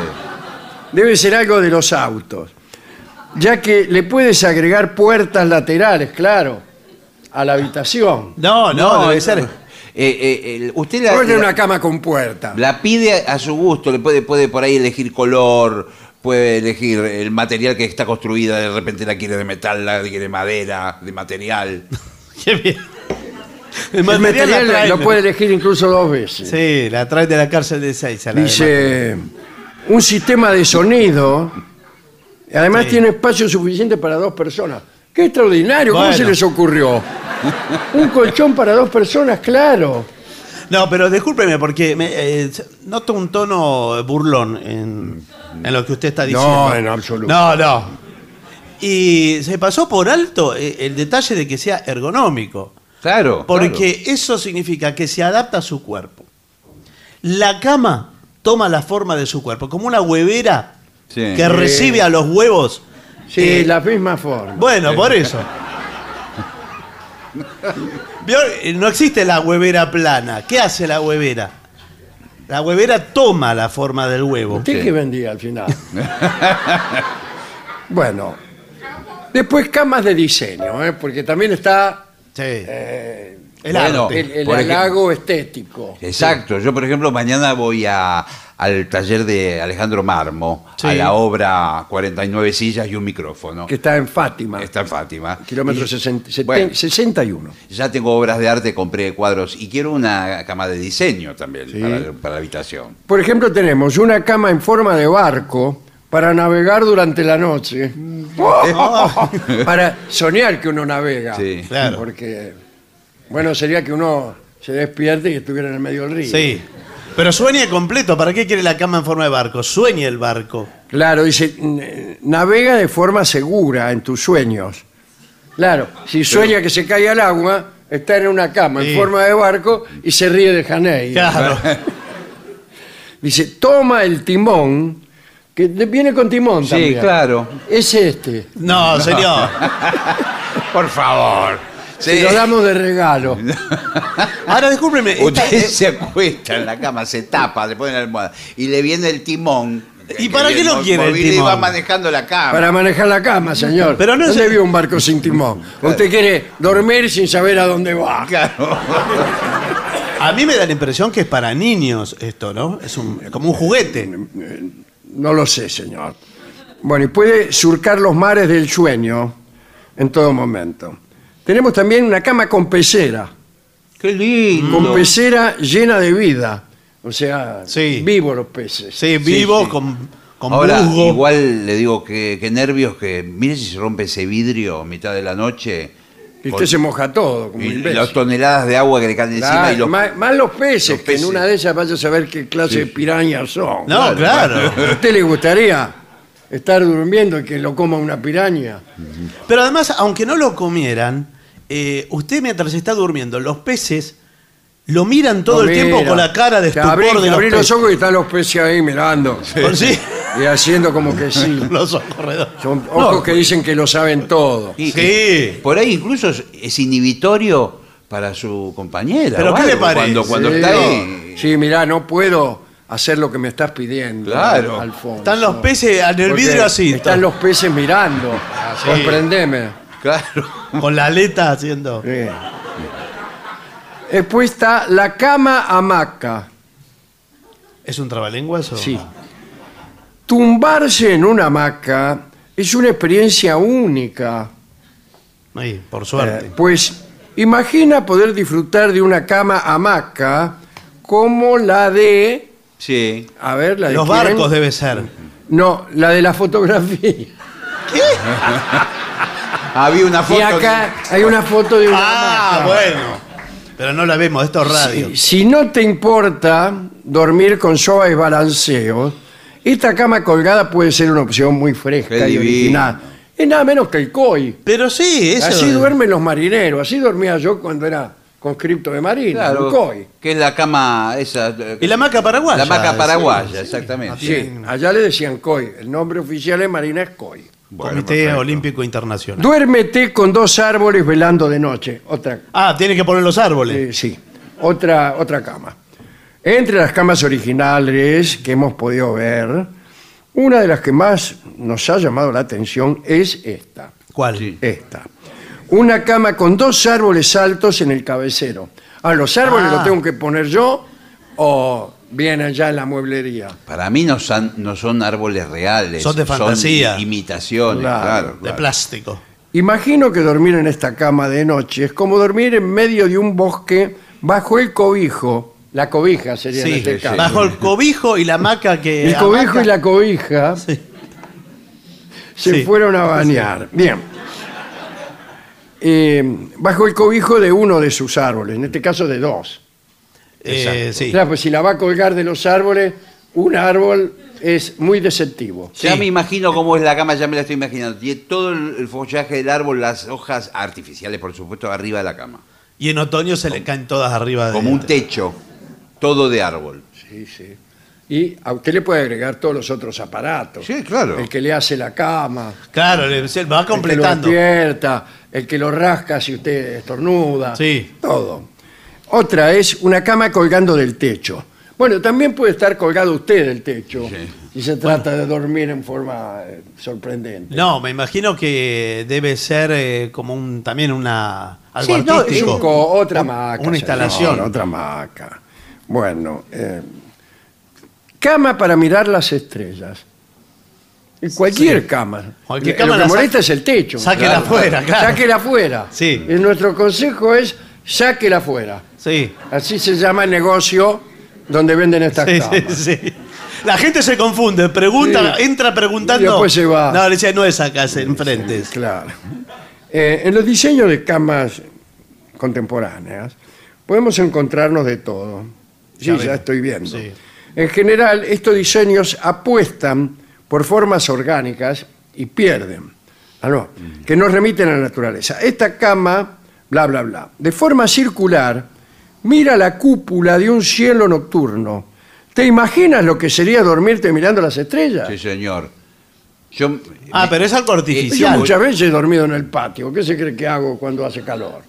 Debe ser algo de los autos. Ya que le puedes agregar puertas laterales, claro, a la habitación. No, no, debe ser. eh, eh, el- usted la, Puede tener una cama con puerta. la pide a su gusto, le puede, puede por ahí elegir color, puede elegir el material que está construida, de repente la quiere de metal, la quiere de madera, de material. Qué bien. El El material, lo puede elegir incluso dos veces. Sí, la traen de la cárcel de seis. a la de Dice, un sistema de sonido, además Sí. tiene espacio suficiente para dos personas. ¡Qué extraordinario! ¿Cómo se les ocurrió? un colchón para dos personas, claro. No, pero discúlpeme porque me, eh, noto un tono burlón en, en lo que usted está diciendo. No, en absoluto. No, no. Y se pasó por alto eh, el detalle de que sea ergonómico. Claro. Porque eso significa que se adapta a su cuerpo. La cama toma la forma de su cuerpo, como una huevera Sí. que recibe a los huevos. Sí, eh, la misma forma. Bueno, por eso. Vio, eh, No existe la huevera plana. ¿Qué hace la huevera? La huevera toma la forma del huevo. ¿Usted Sí. qué vendía al final? bueno, después camas de diseño, ¿eh? porque también está Sí. eh, el bueno, arte. el, el Por ejemplo- halago estético. Exacto. Yo, por ejemplo, mañana voy a, al taller de Alejandro Marmo, Sí. a la obra 49 sillas y un micrófono. que está en Fátima, Está en Fátima. kilómetro Y- 60 seten- Bueno. 61. Ya tengo obras de arte, compré cuadros y quiero una cama de diseño también Sí. para, para la habitación. Por ejemplo, tenemos una cama en forma de barco para navegar durante la noche. para soñar que uno navega. Sí. Claro. Porque, bueno, sería que uno se despierte y estuviera en el medio del río. Sí. Pero sueñe completo. ¿Para qué quiere la cama en forma de barco? Sueñe el barco. Claro, dice, "N- navega de forma segura en tus sueños. Claro, si sueña que se cae al agua, está en una cama Sí. en forma de barco y se ríe de Janeiro. Claro. Dice, toma el timón, que de- viene con timón Sí, también. claro. Es este. No, señor. Por favor. Se lo damos de regalo. Ahora, discúlpeme. esta- Usted se acuesta en la cama, se tapa, se pone la almohada y le viene el timón. ¿Y para qué lo quiere el movila Y timón? va manejando la cama. Para manejar la cama, señor. Pero no es- ¿Dónde vio un barco sin timón? Usted quiere dormir sin saber a dónde va. Claro. A mí me da la impresión que es para niños esto, ¿no? Es un, como un juguete. No lo sé, señor. Bueno, y puede surcar los mares del sueño en todo momento. Tenemos también una cama con pecera, Qué lindo. con pecera llena de vida. O sea, Sí. vivos los peces. Sí, vivo sí. con, con Ahora, musgo. igual le digo que, que nervios que mire si se rompe ese vidrio a mitad de la noche. Y con- usted se moja todo, como y imbécil. las toneladas de agua que le caen encima Claro, y los, más, más los peces, los que en peces. una de ellas vaya a saber qué clase de pirañas son. No, claro. ¿A usted le gustaría estar durmiendo y que lo coma una piraña? Pero además, aunque no lo comieran, eh, usted mientras está durmiendo, los peces lo miran todo No, el tiempo mira. con la cara de Te estupor abrí- de los abrí los peces. ojos y están los peces ahí mirando. Sí. Y haciendo como que sí. Los ojos redondos. Son ojos que dicen que lo saben todo. y- Sí. Por ahí incluso es, es inhibitorio para su compañera. ¿Pero o qué le algo, parece? Cuando, cuando Sí. está ahí. Sí, mirá, no puedo hacer lo que me estás pidiendo. Claro. Alfonso. Están los peces en el Porque vidrio así. Están los peces mirando. sí. Comprendeme. Claro. Con la aleta haciendo. Sí. Después está la cama hamaca. ¿Es un trabalenguas o...? Sí. Tumbarse en una hamaca es una experiencia única. Ahí, por Eh, suerte. pues imagina poder disfrutar de una cama hamaca como la de. Sí. A ver, la de. Los quién? barcos debe ser. No, la de la fotografía. Había una foto. Y acá hay una foto de una Ah, hamaca. bueno. Pero no la vemos, esto es radio. Si, si no te importa dormir con suaves balanceos, esta cama colgada puede ser una opción muy fresca Qué y divino. original. Es nada menos que el COI. Pero sí, eso. Así duermen los marineros, así dormía yo cuando era conscripto de marina, Claro. un COI. Que es la cama esa. Y la maca paraguaya. La maca sí. paraguaya, exactamente. Sí, allá le decían COI, el nombre oficial de marina es COI. Bueno, Comité perfecto. Olímpico Internacional. Duérmete con dos árboles velando de noche. Otra, Ah, tiene que poner los árboles. eh, sí, otra, otra cama. Entre las camas originales que hemos podido ver, una de las que más nos ha llamado la atención es esta. ¿Cuál? Sí. Esta. Una cama con dos árboles altos en el cabecero. Ah, ¿los árboles Ah. los tengo que poner yo o vienen ya en la mueblería? Para mí no son, no son árboles reales. Son de fantasía. imitaciones, Claro, claro. De claro. plástico. Imagino que dormir en esta cama de noche es como dormir en medio de un bosque bajo el cobijo. La cobija sería en Sí, este sí. caso. bajo el cobijo y la maca que. El cobijo y la cobija Sí. se Sí. fueron a bañar. Bien. Eh, bajo el cobijo de uno de sus árboles, en este caso de dos. Eh, sí. Claro, pues si la va a colgar de los árboles, un árbol es muy deceptivo. Ya Sí. me imagino cómo es la cama, ya me la estoy imaginando. Tiene todo el, el follaje del árbol, las hojas artificiales, por supuesto, arriba de la cama. Y en otoño se le caen todas arriba de Como un techo, todo de árbol. Sí, sí. Y a usted le puede agregar todos los otros aparatos. Sí, claro. El que le hace la cama, Claro, le- se va el que lo completando. despierta, el que lo rasca si usted estornuda. Sí. Todo. Otra es una cama colgando del techo. Bueno, también puede estar colgado usted del techo si se trata de dormir en forma eh, sorprendente. No, me imagino que debe ser eh, como un también una algo Sí, no, es artístico. un co- otra maca. Una instalación. otra maca. Bueno, eh, cama para mirar las estrellas. Y Cualquier Sí. cama. Cualquier Lo cama que la molesta sa- es el techo. Sáquela afuera, claro. Sáquela afuera. Sí. Y nuestro consejo es sáquela afuera. Sí. Así se llama el negocio donde venden estas Sí, camas. sí, sí. La gente se confunde, pregunta, Sí. entra preguntando. Y después se va. No, le decía, no es acá, es enfrente. Claro. Eh, en los diseños de camas contemporáneas podemos encontrarnos de todo. Sí, Ya ya, veo. estoy viendo. Sí. En general, estos diseños apuestan por formas orgánicas y pierden. Ah, no, que nos remiten a la naturaleza. Esta cama, bla, bla, bla, de forma circular, mira la cúpula de un cielo nocturno. ¿Te imaginas lo que sería dormirte mirando las estrellas? Sí, señor. Yo, Ah, pero es algo Yo artificial. muchas veces he dormido en el patio. ¿Qué se cree que hago cuando hace calor?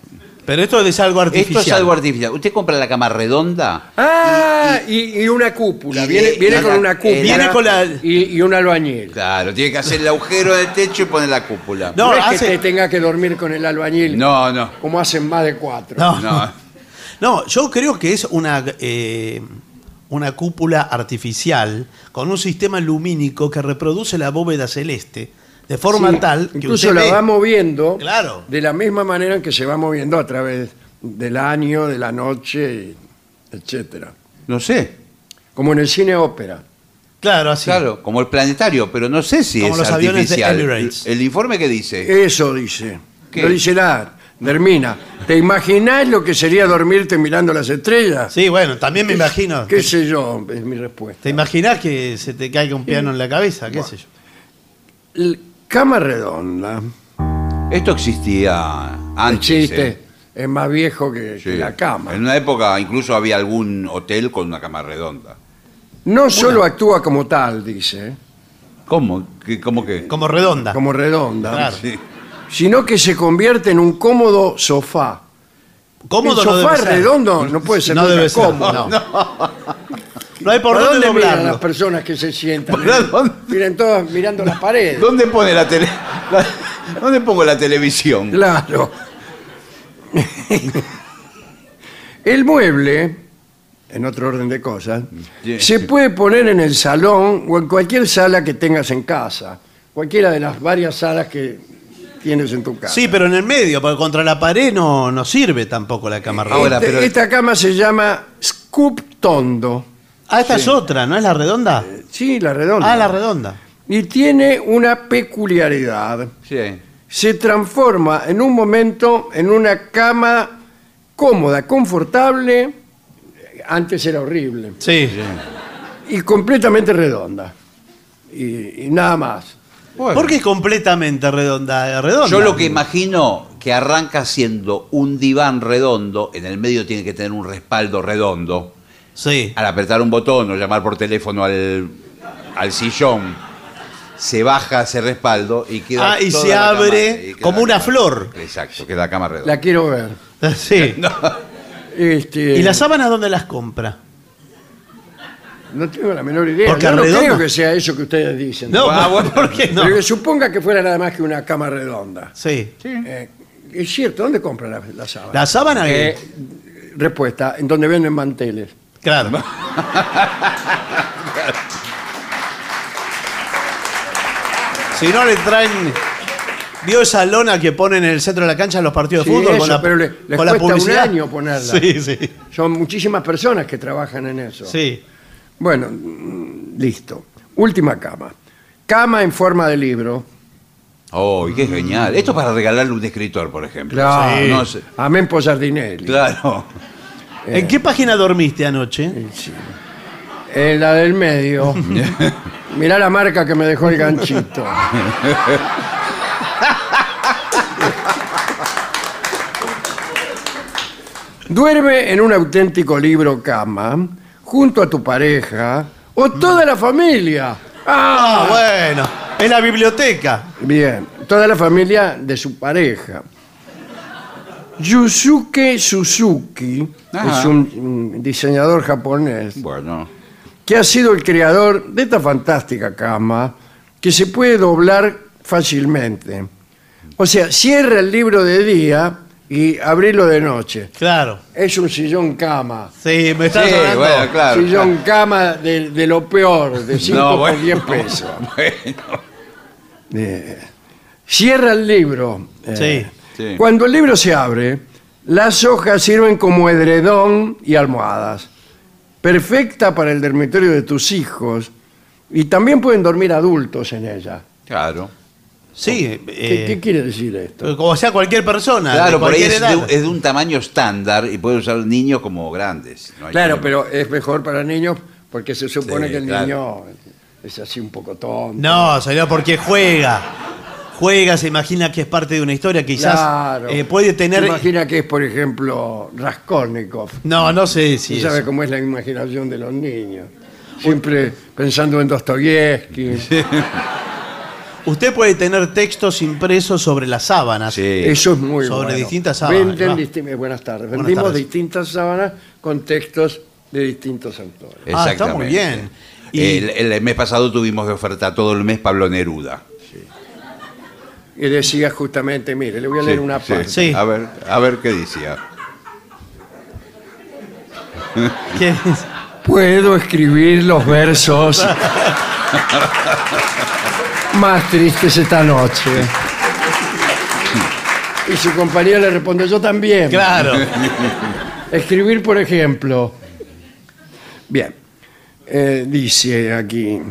Pero esto es algo artificial. Esto es algo artificial. ¿Usted compra la cama redonda? Ah, y, y una cúpula. y Viene, de- viene y con la- una cúpula. Viene con la- y, y un albañil. Claro, tiene que hacer el agujero del techo y poner la cúpula. No, No, es que hace- te tenga que dormir con el albañil no. no. como hacen más de cuatro. No, No. No, yo creo que es una, eh, una cúpula artificial con un sistema lumínico que reproduce la bóveda celeste de forma Sí, tal que incluso usted la ve- va moviendo Claro. de la misma manera en que se va moviendo a través del año, de la noche, etcétera. No sé. Como en el cine ópera. Claro, así. Claro, como el planetario, pero no sé si Como es los aviones de artificial. Emirates. El, el informe que dice. Eso dice. ¿Qué? No dice nada. Termina. ¿Te imaginás lo que sería dormirte mirando las estrellas? Sí, bueno, también me imagino. ¿Qué sé yo? Es mi respuesta. ¿Te imaginas que se te caiga un piano en la cabeza? ¿Qué sé yo? Cama redonda. Esto existía antes. Existe. ¿eh? Es más viejo que, la cama. En una época incluso había algún hotel con una cama redonda. No solo actúa como tal, dice, ¿Cómo? ¿Qué- ¿Cómo que? Como redonda. como redonda, Claro. Sí. sino que se convierte en un cómodo sofá. Cómodo el no sofá debe ser. redondo no puede ser No nunca debe ser, cómodo. no. No hay por ¿Por dónde dónde miran las personas que se sientan? ¿Por dónde? Miran todas mirando las paredes. ¿Dónde pone la tele? la- ¿Dónde pongo la televisión? Claro. El mueble, en otro orden de cosas, Sí. se puede poner en el salón o en cualquier sala que tengas en casa. Cualquiera de las varias salas que tienes en tu casa. Sí, pero en el medio, porque contra la pared no, no sirve tampoco la cama redonda. Ahora, Este- pero- Esta cama se llama Scoop Tondo. Ah, esta es otra, ¿no es la redonda? Sí, la redonda. Ah, la redonda. Y tiene una peculiaridad. Sí. Se transforma en un momento en una cama cómoda, confortable. Antes era horrible. Sí. Y completamente redonda. Y, y nada más. ¿Por qué completamente redonda? redonda? Yo lo que imagino que arranca siendo un diván redondo, en el medio tiene que tener un respaldo redondo. Sí. Al apretar un botón o llamar por teléfono al, al sillón, se baja ese respaldo y queda. Ah, y toda se la cama- abre y queda como la una cama- flor. Exacto, queda la cama redonda. La quiero ver. Sí. Este, ¿Y las sábanas dónde las compra? No tengo la menor idea. Porque Yo no redonda- creo que sea eso que ustedes dicen. No, Ah, bueno. ¿por qué no? Pero que suponga que fuera nada más que una cama redonda. Sí. Eh, es cierto, ¿dónde compran la, la sábana? La sábana. Eh, respuesta, en donde venden manteles. Claro. si no le traen. ¿Vio esa lona que ponen en el centro de la cancha en los partidos de Sí, fútbol? eso, con la, pero le- les con la cuesta un año ponerla. Sí, sí. Son muchísimas personas que trabajan en eso. Sí. Bueno, listo. Última cama. Cama en forma de libro. Oh, y qué genial. Esto es para regalarle a un escritor, por ejemplo. Claro. Sí. No sé. Amén Posardinelli. Claro. Eh. ¿En qué página dormiste anoche? En la del medio. Mirá la marca que me dejó el ganchito. Duerme en un auténtico libro cama, junto a tu pareja o toda la familia. Ah, ¡Ah! bueno. En la biblioteca. Bien, toda la familia de su pareja. Yusuke Suzuki Ajá. es un, un diseñador japonés Bueno. que ha sido el creador de esta fantástica cama que se puede doblar fácilmente. O sea, cierra el libro de día y abrirlo de noche. Claro. Es un sillón cama. Sí, me estás Sí, bueno, claro. sillón cama de, de lo peor, de 5 No, por bueno. 10 pesos. Bueno. Eh, cierra el libro. eh, Sí. Sí. Cuando el libro se abre, las hojas sirven como edredón y almohadas. Perfecta para el dormitorio de tus hijos. Y también pueden dormir adultos en ella. Claro. Sí. ¿Qué, eh, qué quiere decir esto? Como sea cualquier persona. Claro, de por ahí es de, un- es de un tamaño estándar y puede usar niños como grandes. no hay Claro, problema. pero es mejor para niños porque se supone Sí, que el claro. niño es así un poco tonto. No, señor, porque juega. Juega, se imagina que es parte de una historia, quizás Claro. eh, puede tener. Imagina que es, por ejemplo, Raskolnikov. No, no sé si. Usted sabe cómo es la imaginación de los niños. Siempre pensando en Dostoyevsky. Usted puede tener textos impresos sobre las sábanas. Sí. Eso es muy Sobre bueno. distintas sábanas, Venden ¿no? disti- eh, buenas tardes. Buenas Vendimos tardes. distintas sábanas con textos de distintos autores. Ah, está muy bien. Y- El, el mes pasado tuvimos de oferta todo el mes Pablo Neruda. Y decía justamente, mire, le voy a leer una sí. parte. Sí. A ver, a ver qué decía. ¿Qué es? Puedo escribir los versos más tristes esta noche. Y su compañera le responde, yo también. Claro. Escribir, por ejemplo. Bien. Eh, dice aquí.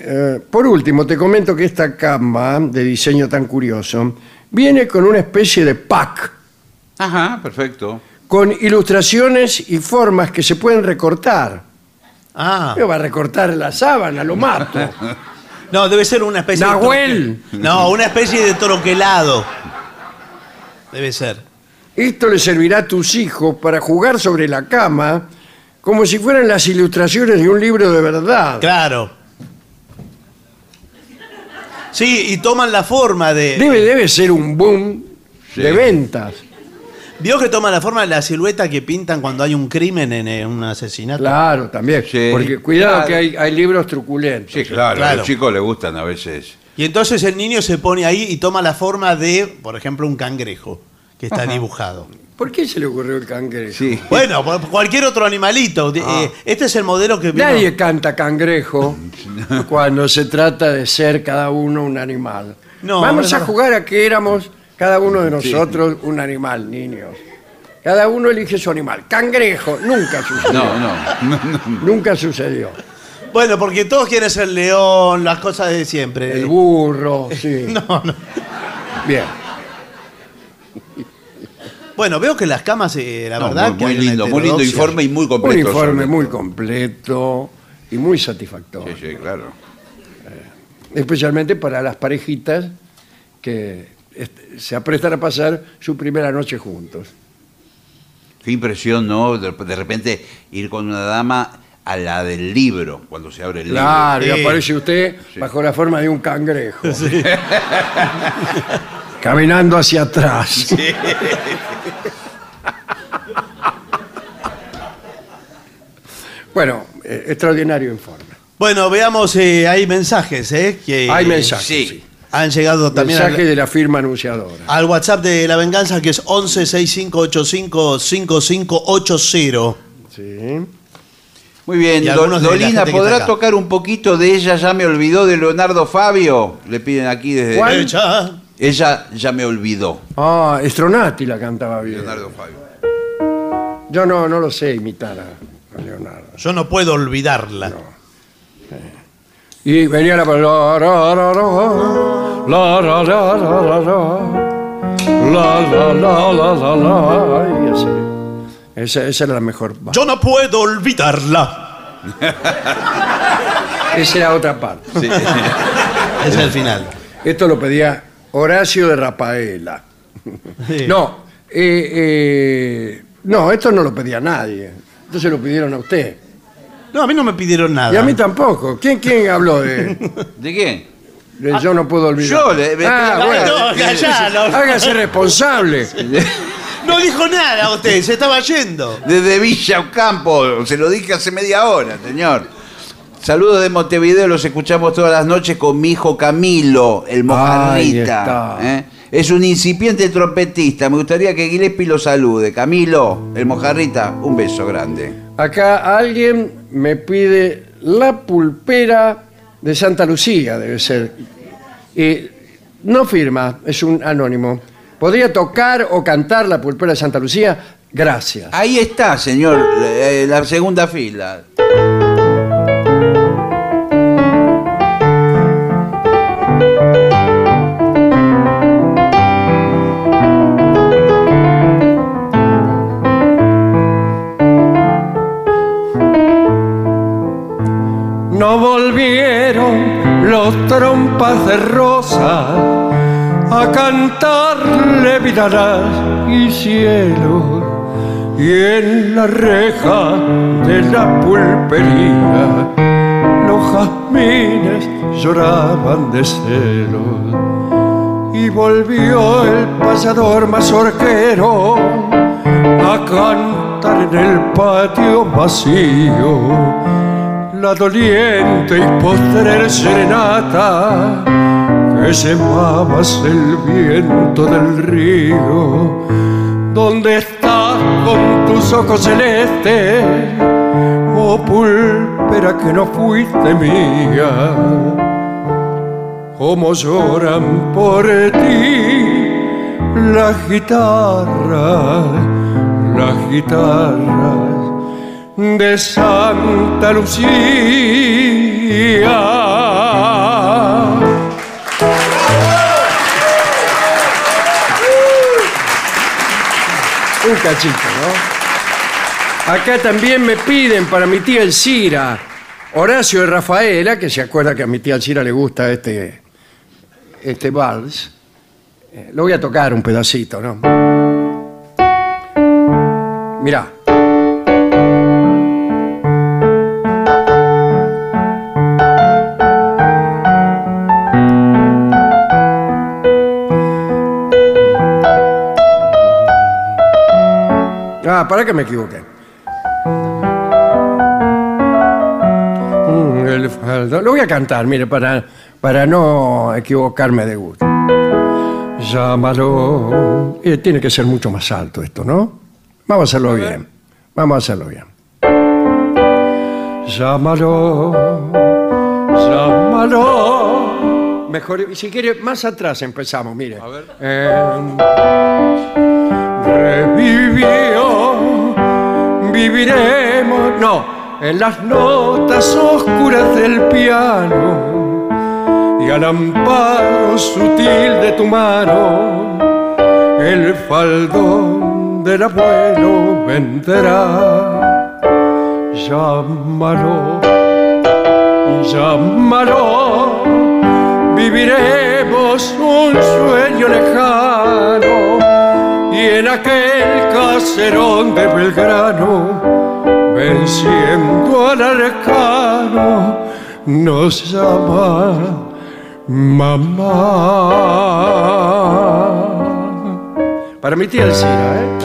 Eh, por último, te comento que esta cama de diseño tan curioso viene con una especie de pack Ajá, perfecto. con ilustraciones y formas que se pueden recortar. Ah. Me va a recortar la sábana, lo mato. No, debe ser una especie Nahuel. de. troque- No, una especie de troquelado. Debe ser. Esto le servirá a tus hijos para jugar sobre la cama como si fueran las ilustraciones de un libro de verdad. Claro. Sí, y toman la forma de. Debe, debe ser un boom Sí. de ventas. ¿Vio que toman la forma de la silueta que pintan cuando hay un crimen en eh, un asesinato? Claro, también. Sí. Porque cuidado Claro. que hay, hay libros truculentos. Sí, claro, Claro. a los chicos les gustan a veces. Y entonces el niño se pone ahí y toma la forma de, por ejemplo, un cangrejo que está dibujado. ¿Por qué se le ocurrió el cangrejo? Sí. Bueno, por- cualquier otro animalito. De- Ah. eh, Este es el modelo que vino- Nadie canta cangrejo cuando se trata de ser cada uno un animal. No, Vamos a jugar a que éramos cada uno de nosotros un animal, niños. Cada uno elige su animal. Cangrejo, nunca sucedió. No, no, no, no. Nunca sucedió. Bueno, porque todos quieren ser león, las cosas de siempre. El burro, sí. No, no. Bien. Bueno, veo que las camas, eh, la No, verdad, muy, que muy hay una lindo, muy lindo heterodoxia. informe y muy Un completo. informe sobre muy todo. completo y muy satisfactorio. Sí, sí, claro. Especialmente para las parejitas que este, se aprestan a pasar su primera noche juntos. Qué impresión, ¿no? De, de repente ir con una dama a la del libro, cuando se abre el Claro, y Sí. aparece usted Sí. bajo la forma de un cangrejo. Caminando hacia atrás. Bueno, eh, extraordinario informe. Bueno, veamos, eh, hay mensajes, ¿eh? Que Hay mensajes. sí. sí. Han llegado también Mensaje al, de la firma anunciadora. al WhatsApp de La Venganza, que es 11 6585 5580. Sí. Muy bien, Y Do- algunos de la Dolina, gente que está ¿podrá acá. tocar un poquito de ella ya me olvidó de Leonardo Fabio? Le piden aquí desde... ¿Cuál? Echa. Ella ya me olvidó. Ah, Stronati la cantaba bien. Leonardo Fabio. Yo no, no lo sé imitar a Leonardo. Yo no puedo olvidarla. Y venía la la, la, ra, la, la, la, la, la, la, y así. Esa, esa era la mejor. Yo no puedo olvidarla. Esa era otra parte. Sí. Es el final. Esto lo pedía Horacio de Rafaela. Sí. No, eh, eh, no, esto no lo pedía nadie. Esto se lo pidieron a usted. No, a mí no me pidieron nada. Y a mí tampoco. ¿Quién, quién habló de, ¿De quién? de Yo no puedo olvidar? yo le- me- ah, bueno. no, callalo. Hágase responsable. No dijo nada usted, se estaba yendo. Desde Villa Ocampo, se lo dije hace media hora, señor. Saludos de Montevideo, los escuchamos todas las noches con mi hijo Camilo, el Ahí mojarrita. está. ¿eh? Es un incipiente trompetista. Me gustaría que Gillespie lo salude. Camilo, el mojarrita, un beso grande. Acá alguien me pide la pulpera de Santa Lucía, debe ser. Y no firma, es un anónimo. ¿Podría tocar o cantar la pulpera de Santa Lucía? Gracias. Ahí está, señor, eh, la segunda fila. No volvieron los trompas de rosa a cantarle vidarás y cielo. Y en la reja de la pulpería los jazmines lloraban de celos. Y volvió el pasador mazorquero a cantar en el patio vacío la doliente y postrer serenata que se mamas el viento del río. ¿Dónde estás con tus ojos celestes? Oh pulpera que no fuiste mía. Cómo lloran por ti las guitarras, las guitarras de Santa Lucía. Un cachito, ¿no? Acá también me piden para mi tía Elcira, Horacio de Rafaela, que se acuerda que a mi tía Elcira le gusta este, este vals. Eh, lo voy a tocar un pedacito, ¿no? Mirá. Ah, para que me equivoqué. Mm, el faldo- Lo voy a cantar, mire, para, para no equivocarme de gusto. Llámalo. Eh, tiene que ser mucho más alto esto, ¿no? Vamos a hacerlo bien. Vamos a hacerlo bien. Llámalo. Llámalo. Mejor, y si quiere, más atrás empezamos, mire. A ver. revivió, viviremos, no, en las notas oscuras del piano y al amparo sutil de tu mano, el faldón del abuelo vendrá. Llámalo, llámalo, viviremos un sueño lejano y en aquel caserón de Belgrano, venciendo al arcano, nos llama mamá. Para mi tía Elcira, ¿eh?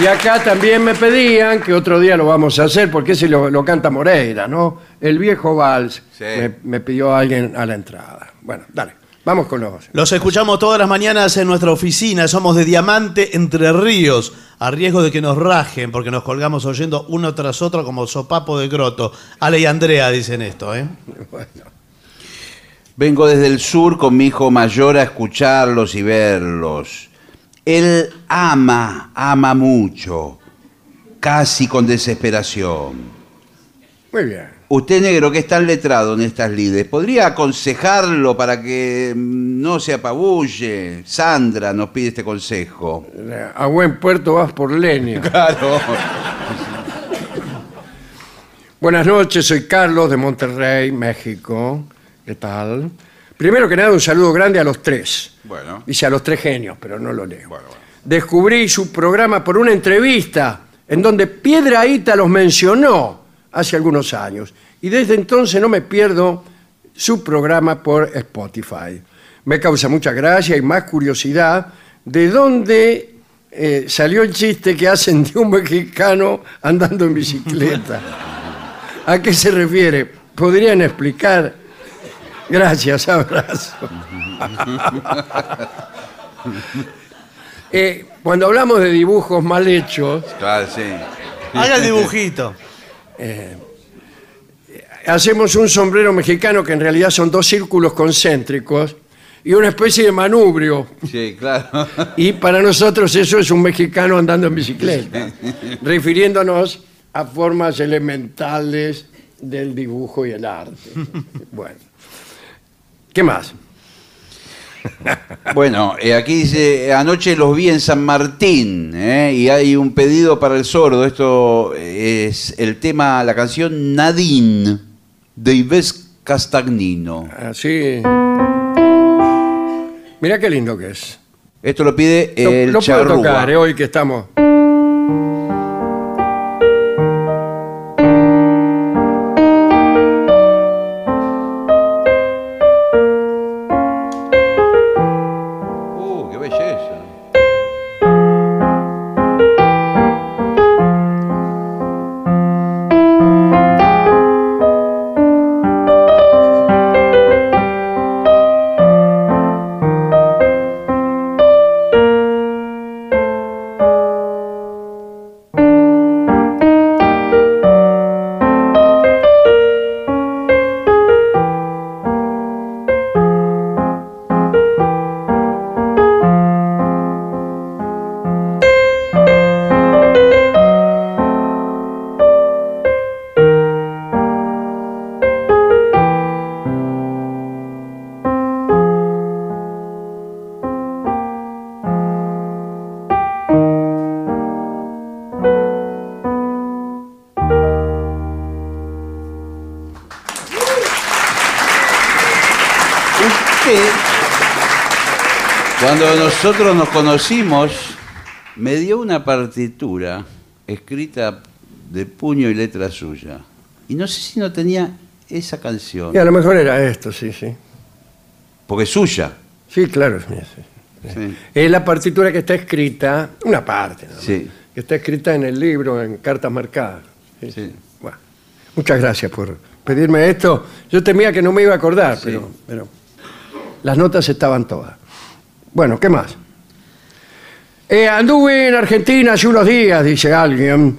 Y acá también me pedían que otro día lo vamos a hacer, porque ese lo, lo canta Moreira, ¿no? El viejo vals. Sí. Me, me pidió alguien a la entrada. Bueno, dale, vamos con los. Los escuchamos todas las mañanas en nuestra oficina. Somos de Diamante Entre Ríos. A riesgo de que nos rajen, porque nos colgamos oyendo uno tras otro como sopapo de groto. Ale y Andrea dicen esto, ¿eh? Vengo desde el sur con mi hijo mayor a escucharlos y verlos. Él ama, ama mucho, casi con desesperación. Muy bien. Usted, negro, que es tan letrado en estas lides, ¿podría aconsejarlo para que no se apabulle? Sandra nos pide este consejo. A buen puerto vas por leña. Claro. Buenas noches, soy Carlos de Monterrey, México. ¿Qué tal? Primero que nada, un saludo grande a los tres. Bueno. Dice a los tres genios, pero no lo leo. Descubrí su programa por una entrevista en donde Piedraíta los mencionó hace algunos años. Y desde entonces no me pierdo su programa por Spotify. Me causa mucha gracia y más curiosidad de dónde eh, salió el chiste que hacen de un mexicano andando en bicicleta. ¿A qué se refiere? ¿Podrían explicar? Gracias, abrazo. Eh, cuando hablamos de dibujos mal hechos, Claro, sí. Haga el dibujito. hacemos un sombrero mexicano que en realidad son dos círculos concéntricos y una especie de manubrio. Sí, claro. Y para nosotros eso es un mexicano andando en bicicleta, refiriéndonos a formas elementales del dibujo y el arte. Bueno, ¿qué más? Bueno, eh, aquí dice, anoche los vi en San Martín ¿eh? y hay un pedido para el sordo. Esto es el tema, la canción Nadine de Ives Castagnino. Así. Mira qué lindo que es. Esto lo pide Lo, el lo puedo charrúa. tocar eh, hoy que estamos. Nosotros nos conocimos, me dio una partitura escrita de puño y letra suya. Y no sé si no tenía esa canción. Y a lo mejor era esto, sí, sí. Porque es suya. Sí, claro. sí. Sí. Es la partitura que está escrita, una parte, Sí. que está escrita en el libro, en cartas marcadas. Bueno, muchas gracias por pedirme esto. Yo temía que no me iba a acordar, pero, pero las notas estaban todas. Bueno, ¿qué más? Eh, anduve en Argentina hace unos días, dice alguien,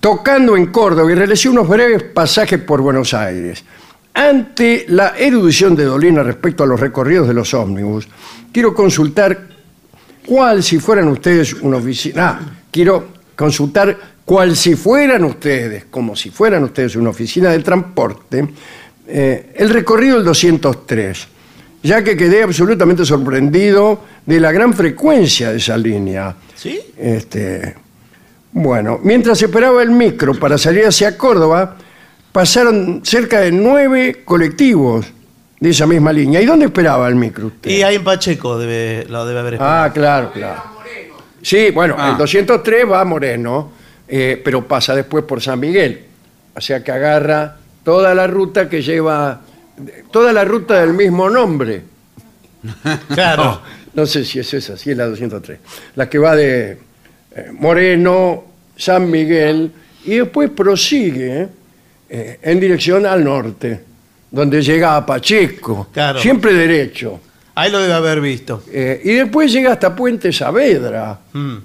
tocando en Córdoba y realicé unos breves pasajes por Buenos Aires. Ante la erudición de Dolina respecto a los recorridos de los ómnibus, quiero consultar cuál si fueran ustedes una oficina. Ah, quiero consultar cuál si fueran ustedes, como si fueran ustedes una oficina de transporte, eh, el recorrido del 203, ya que quedé absolutamente sorprendido de la gran frecuencia de esa línea. ¿Sí? Este, bueno, mientras esperaba el micro para salir hacia Córdoba, pasaron cerca de nueve colectivos de esa misma línea. ¿Y dónde esperaba el micro usted? Y ahí en Pacheco debe, lo debe haber esperado. Ah, claro, claro. Sí, bueno, Ah. el 203 va a Moreno, eh, pero pasa después por San Miguel. O sea que agarra toda la ruta que lleva, toda la ruta del mismo nombre. Claro. No sé si es esa, si es la 203. La que va de eh, Moreno, San Miguel, y después prosigue eh, en dirección al norte, donde llega a Pacheco. Claro. Siempre derecho. Ahí lo debe haber visto. Eh, y después llega hasta Puente Saavedra, Mm.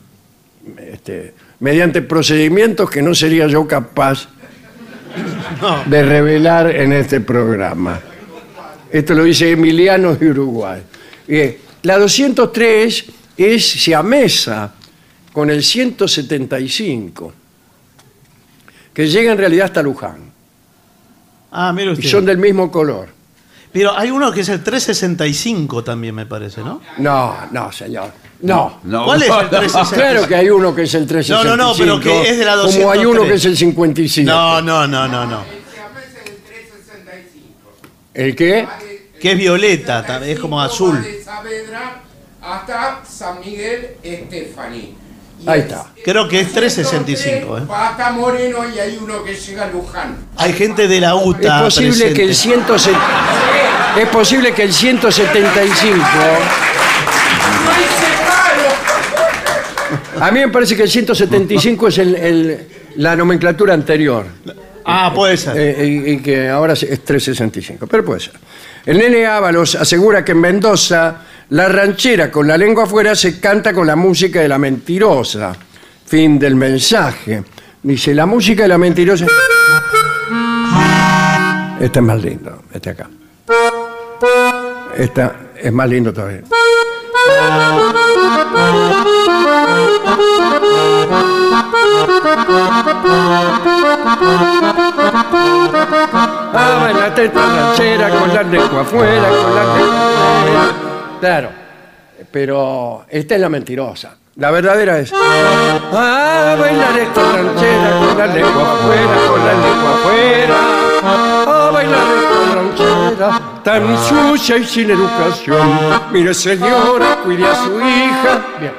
este, mediante procedimientos que no sería yo capaz No. de revelar en este programa. Esto lo dice Emiliano de Uruguay. Bien, la 203 es siamesa con el 175, que llega en realidad hasta Luján. Ah, mire y usted. son del mismo color. Pero hay uno que es el 365 también, me parece, ¿no? No, no, señor. No. No, ¿Cuál es el no. 365? Claro que hay uno que es el 365. No, no, no, pero que es de la Como hay uno 203. que es el 55. No, no, no, no, no. ¿El qué? Que es violeta, ta- es como azul. De Saavedra hasta San Miguel Estefani. Y Ahí está. Creo que es 365, ¿eh? Hasta Moreno y hay uno que llega a Luján. Hay gente de la Es UTA posible presente. que el 170 es posible que el 175 a mí me parece que el 175 es el- el- la nomenclatura anterior. Ah, puede ser. eh, y, y que ahora es 365 pero puede ser. El nene Ábalos asegura que en Mendoza la ranchera con la lengua afuera se canta con la música de la mentirosa. Fin del mensaje. Dice la música de la mentirosa este es más lindo este acá. Esta es más lindo todavía Ah, baila teta ranchera con la lengua afuera, con la lengua. Claro, pero esta es la mentirosa. La verdadera es. Ah, bailar esta ranchera con la lengua afuera, con la lengua afuera. Ah, bailar esta ranchera tan sucia y sin educación. Mire, señora, cuide a su hija. Bien.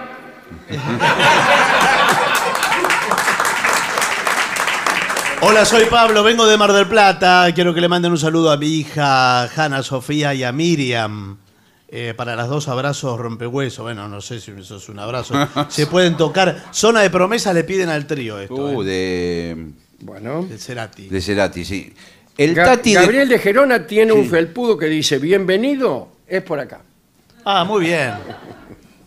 Hola, soy Pablo, vengo de Mar del Plata. Quiero que le manden un saludo a mi hija Hanna Sofía y a Miriam. Eh, para las dos abrazos rompehueso. Bueno, no sé si eso es un abrazo. Se pueden tocar. Zona de promesa le piden al trío esto. Uh, eh, de, Bueno. de Cerati. de Cerati, sí. El Ga- Tati de- Gabriel de Gerona tiene un felpudo que dice: Bienvenido, es por acá. Ah, muy bien.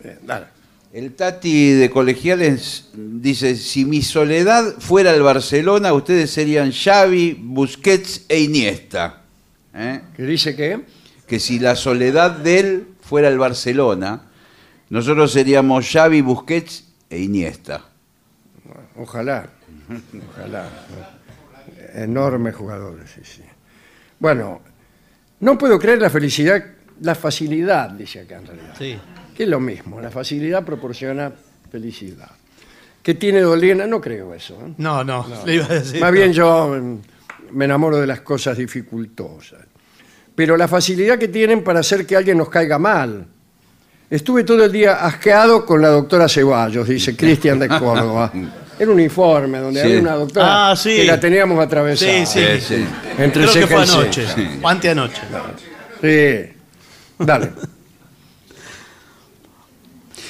Bien, dale. El Tati de Colegiales dice, si mi soledad fuera el Barcelona, ustedes serían Xavi, Busquets e Iniesta. ¿Eh? ¿Qué dice qué? Que si la soledad de él fuera el Barcelona, nosotros seríamos Xavi, Busquets e Iniesta. Ojalá, ojalá. Enormes jugadores, sí, sí. Bueno, no puedo creer la felicidad, la facilidad, dice acá en realidad. Sí. Que es lo mismo, la facilidad proporciona felicidad. ¿Qué tiene Dolina? No creo eso. ¿eh? No, no, le iba a decir. Más bien yo mm, me enamoro de las cosas dificultosas. Pero la facilidad que tienen para hacer que alguien nos caiga mal. Estuve todo el día asqueado con la doctora Ceballos, dice Cristian de Córdoba. Era un informe donde Sí. había una doctora Ah, sí. que la teníamos atravesada. Sí, sí. Sí, sí. Entre Creo que ceja fue y ceja. anoche. O anteanoche. Sí. Dale.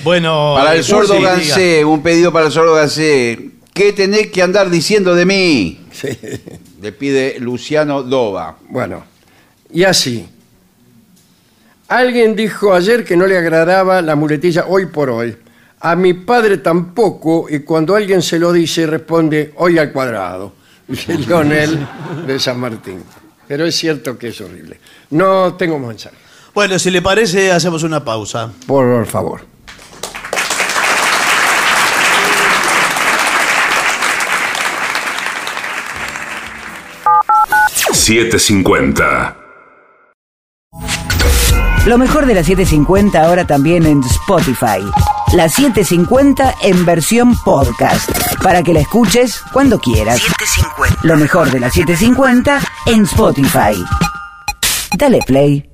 Bueno. Para el sordo sí, diga. Gansé, un pedido para el sordo Gansé. ¿Qué tenés que andar diciendo de mí? Sí. Le pide Luciano Dova. Bueno, y así. Alguien dijo ayer que no le agradaba la muletilla hoy por hoy. A mi padre tampoco, y cuando alguien se lo dice, responde hoy al cuadrado. Dice Lionel de San Martín. Pero es cierto que es horrible. No tengo más mensaje. Bueno, si le parece, hacemos una pausa. Por favor. $7.50. Lo mejor de la 750 ahora también en Spotify. La 750 en versión podcast. Para que la escuches cuando quieras. Lo mejor de la 750 en Spotify. Dale play.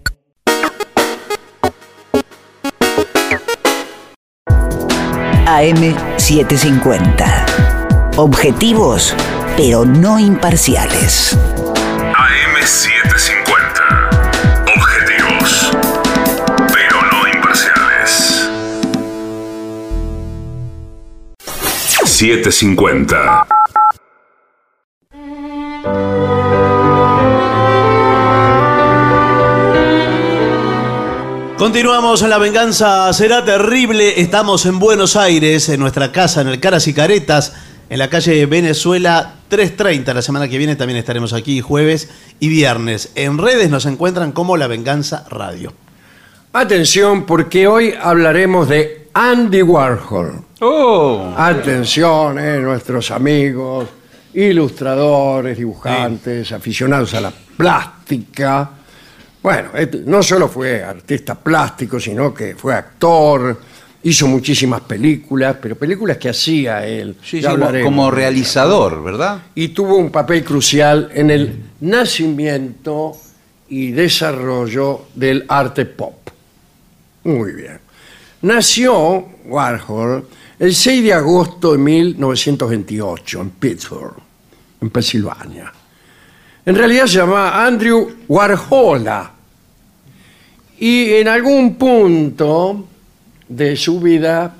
AM750. Objetivos, pero no imparciales. AM750. 750. Continuamos en La Venganza Será Terrible. Estamos en Buenos Aires, en nuestra casa, en el Caras y Caretas, en la calle Venezuela 330. La semana que viene también estaremos aquí, jueves y viernes. En redes nos encuentran como La Venganza Radio. Atención, porque hoy hablaremos de Andy Warhol. Oh. Atención, eh, nuestros amigos ilustradores, dibujantes, aficionados a la plástica. Bueno, et- no solo fue artista plástico, sino que fue actor, hizo muchísimas películas, pero películas que hacía él. Sí, ya sí, como, hablaremos. como realizador, ¿verdad? Y tuvo un papel crucial en el nacimiento y desarrollo del arte pop. Muy bien. Nació Warhol el 6 de agosto de 1928 en Pittsburgh, en Pensilvania. En realidad se llamaba Andrew Warhola. Y en algún punto de su vida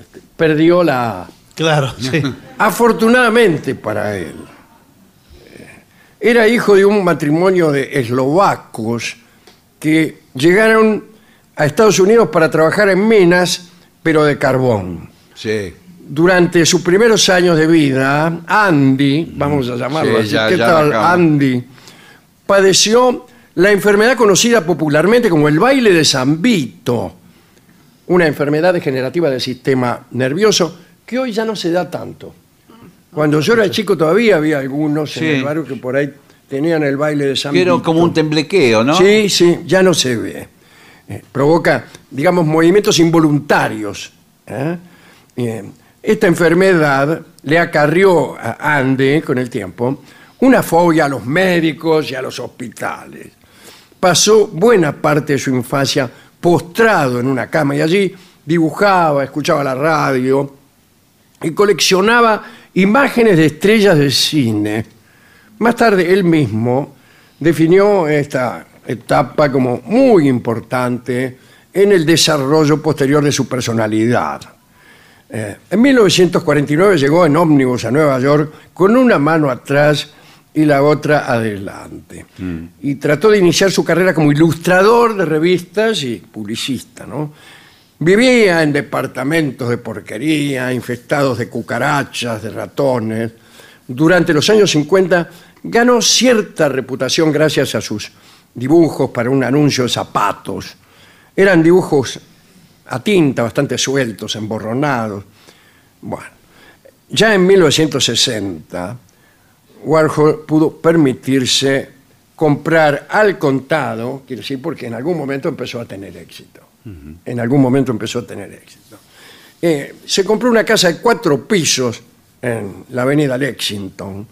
este, perdió la, Claro, sí. Afortunadamente para él. eh, Era hijo de un matrimonio de eslovacos que llegaron a Estados Unidos para trabajar en minas, pero de carbón. Sí. Durante sus primeros años de vida, Andy, vamos a llamarlo Sí, así, ya- ¿qué ya tal arrancamos. Andy? Padeció la enfermedad conocida popularmente como el baile de San Vito, una enfermedad degenerativa del sistema nervioso que hoy ya no se da tanto. Cuando yo era chico todavía había algunos Sí. en el barrio que por ahí tenían el baile de era Vito. como un temblequeo, ¿no? Sí, sí, ya no se ve. Eh, provoca, digamos, movimientos involuntarios. ¿eh? Esta enfermedad le acarrió a Andy con el tiempo una fobia a los médicos y a los hospitales. Pasó buena parte de su infancia postrado en una cama y allí dibujaba, escuchaba la radio y coleccionaba imágenes de estrellas de cine. Más tarde él mismo definió esta etapa como muy importante en el desarrollo posterior de su personalidad. Eh, en 1949 llegó en ómnibus a Nueva York con una mano atrás y la otra adelante. Y trató de iniciar su carrera como ilustrador de revistas y publicista. ¿no? Vivía en departamentos de porquería, infestados de cucarachas, de ratones. Durante los años 50 ganó cierta reputación gracias a sus dibujos para un anuncio de zapatos. Eran dibujos a tinta, bastante sueltos, emborronados. Bueno, ya en 1960, Warhol pudo permitirse comprar al contado, quiere decir, porque en algún momento empezó a tener éxito. En algún momento empezó a tener éxito. Eh, se compró una casa de cuatro pisos en la avenida Lexington.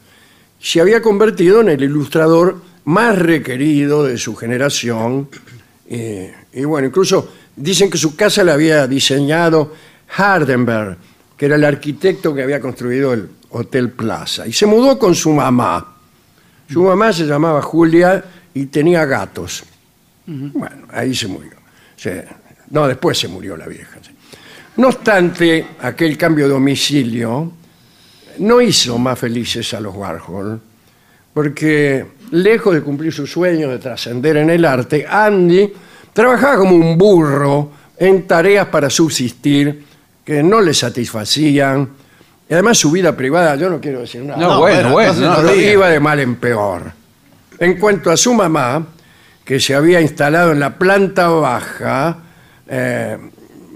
Se había convertido en el ilustrador más requerido de su generación. eh, y bueno, incluso dicen que su casa la había diseñado Hardenberg, que era el arquitecto que había construido el Hotel Plaza. Y se mudó con su mamá. Su mamá se llamaba Julia y tenía gatos. Bueno, ahí se murió. Se- no, después se murió la vieja. No obstante, aquel cambio de domicilio no hizo más felices a los Warhol, porque lejos de cumplir su sueño de trascender en el arte, Andy trabajaba como un burro en tareas para subsistir que no le satisfacían. Y además su vida privada, yo no quiero decir nada. No, No, bueno, bueno, no, no iba de mal en peor. En cuanto a su mamá, que se había instalado en la planta baja, eh,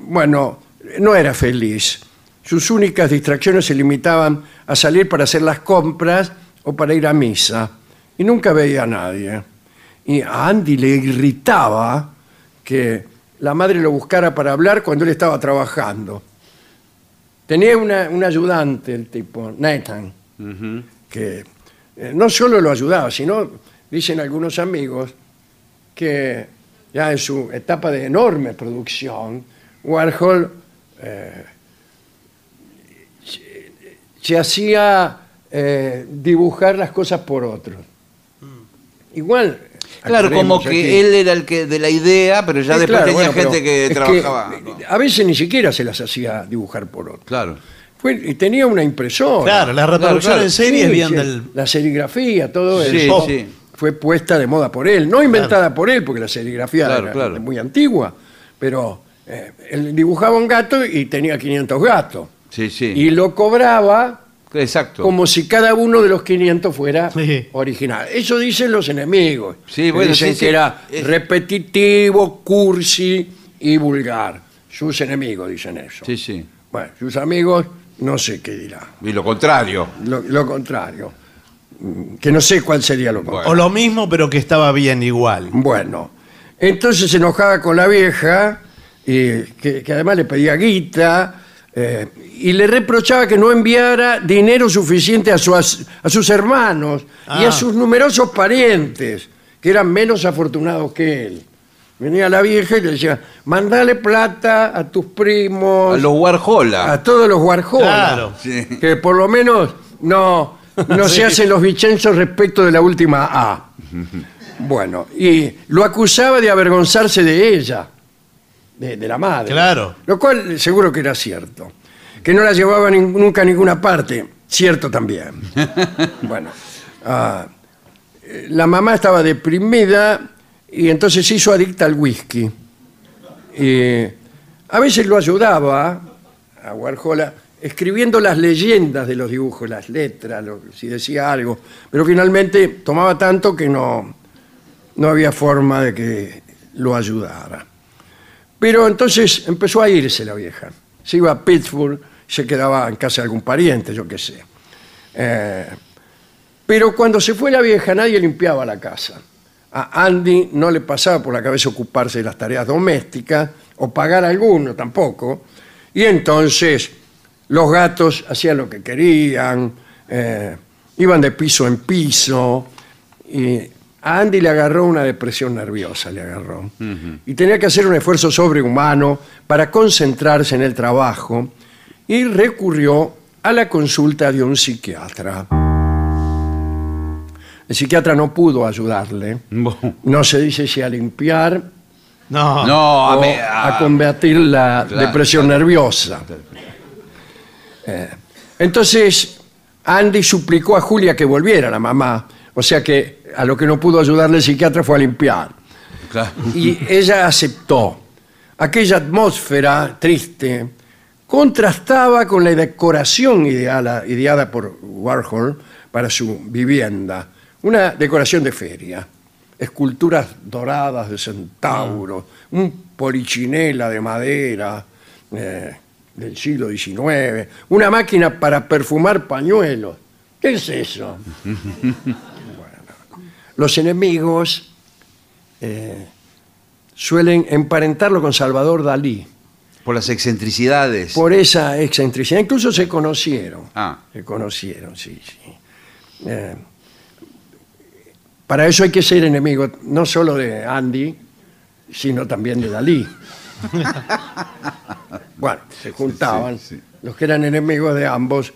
bueno, no era feliz. Sus únicas distracciones se limitaban a salir para hacer las compras o para ir a misa. Y nunca veía a nadie. Y a Andy le irritaba que la madre lo buscara para hablar cuando él estaba trabajando. Tenía una- un ayudante, el tipo, Nathan, que eh, no solo lo ayudaba, sino, dicen algunos amigos, que ya en su etapa de enorme producción, Warhol eh, se, se hacía eh, dibujar las cosas por otros. Igual. Claro, como que aquí. él era el que de la idea, pero ya Sí, después claro, tenía bueno, gente que trabajaba. a veces ni siquiera se las hacía dibujar por otros. Claro. Fue- y tenía una impresora. Claro, la reproducción claro. en serie Sí, bien sí, del. La serigrafía, todo Sí, eso. sí. Fue puesta de moda por él. No inventada por él, porque la serigrafía Claro, era claro. muy antigua. Pero eh, él dibujaba un gato y tenía 500 gatos. Sí, sí. Y lo cobraba Exacto. como si cada uno de los 500 fuera Sí. original. Eso dicen los enemigos. Sí, que bueno, dicen sí, que sí. era Es- repetitivo, cursi y vulgar. Sus enemigos dicen eso. Sí, sí. Bueno, sus amigos no sé qué dirá. Y lo contrario. Lo, lo contrario. Mm, Que no sé cuál sería lo contrario. O lo mismo, pero que estaba bien igual. Bueno, entonces se enojaba con la vieja, y que, que además le pedía guita, eh, y le reprochaba que no enviara dinero suficiente a, su- a sus hermanos y a Ah. sus numerosos parientes, que eran menos afortunados que él. Venía la vieja y le decía, mandale plata a tus primos, A los Warhola. a todos los Warhol, Claro. Sí. que por lo menos no, no Sí. se hacen los vicenzos respecto de la última A. Bueno, y lo acusaba de avergonzarse de ella, de, de la madre. Claro. Lo cual seguro que era cierto. Que no la llevaba nin- nunca a ninguna parte. Cierto también. bueno, ah, eh, la mamá estaba deprimida y entonces se hizo adicta al whisky. A veces lo ayudaba a Warhol escribiendo las leyendas de los dibujos, las letras, lo- si decía algo. Pero finalmente tomaba tanto que no, no había forma de que lo ayudara. Pero entonces empezó a irse la vieja. Se iba a Pittsburgh, se quedaba en casa de algún pariente, yo qué sé. Eh, pero cuando se fue la vieja, nadie limpiaba la casa. A Andy no le pasaba por la cabeza ocuparse de las tareas domésticas o pagar alguno tampoco. Y entonces los gatos hacían lo que querían, eh, iban de piso en piso. Y a Andy le agarró una depresión nerviosa, le agarró. Y tenía que hacer un esfuerzo sobrehumano para concentrarse en el trabajo y recurrió a la consulta de un psiquiatra. El psiquiatra no pudo ayudarle. No se dice si a limpiar No. No, a o mí- a a- combatir la Claro, depresión nerviosa. Eh, entonces, Andy suplicó a Julia que volviera, la mamá. O sea que a lo que no pudo ayudarle el psiquiatra fue a limpiar. Claro. Y ella aceptó. Aquella atmósfera triste contrastaba con la decoración ideala- ideada por Warhol para su vivienda. Una decoración de feria. Esculturas doradas de centauros, un polichinela de madera eh, del siglo XIX, una máquina para perfumar pañuelos. ¿Qué es eso? Los enemigos eh, suelen emparentarlo con Salvador Dalí Por las excentricidades. por esa excentricidad. Incluso se conocieron. Ah. Se conocieron, sí, sí. Eh, para eso hay que ser enemigo no solo de Andy, sino también de Dalí. bueno, se juntaban sí, sí. los que eran enemigos de ambos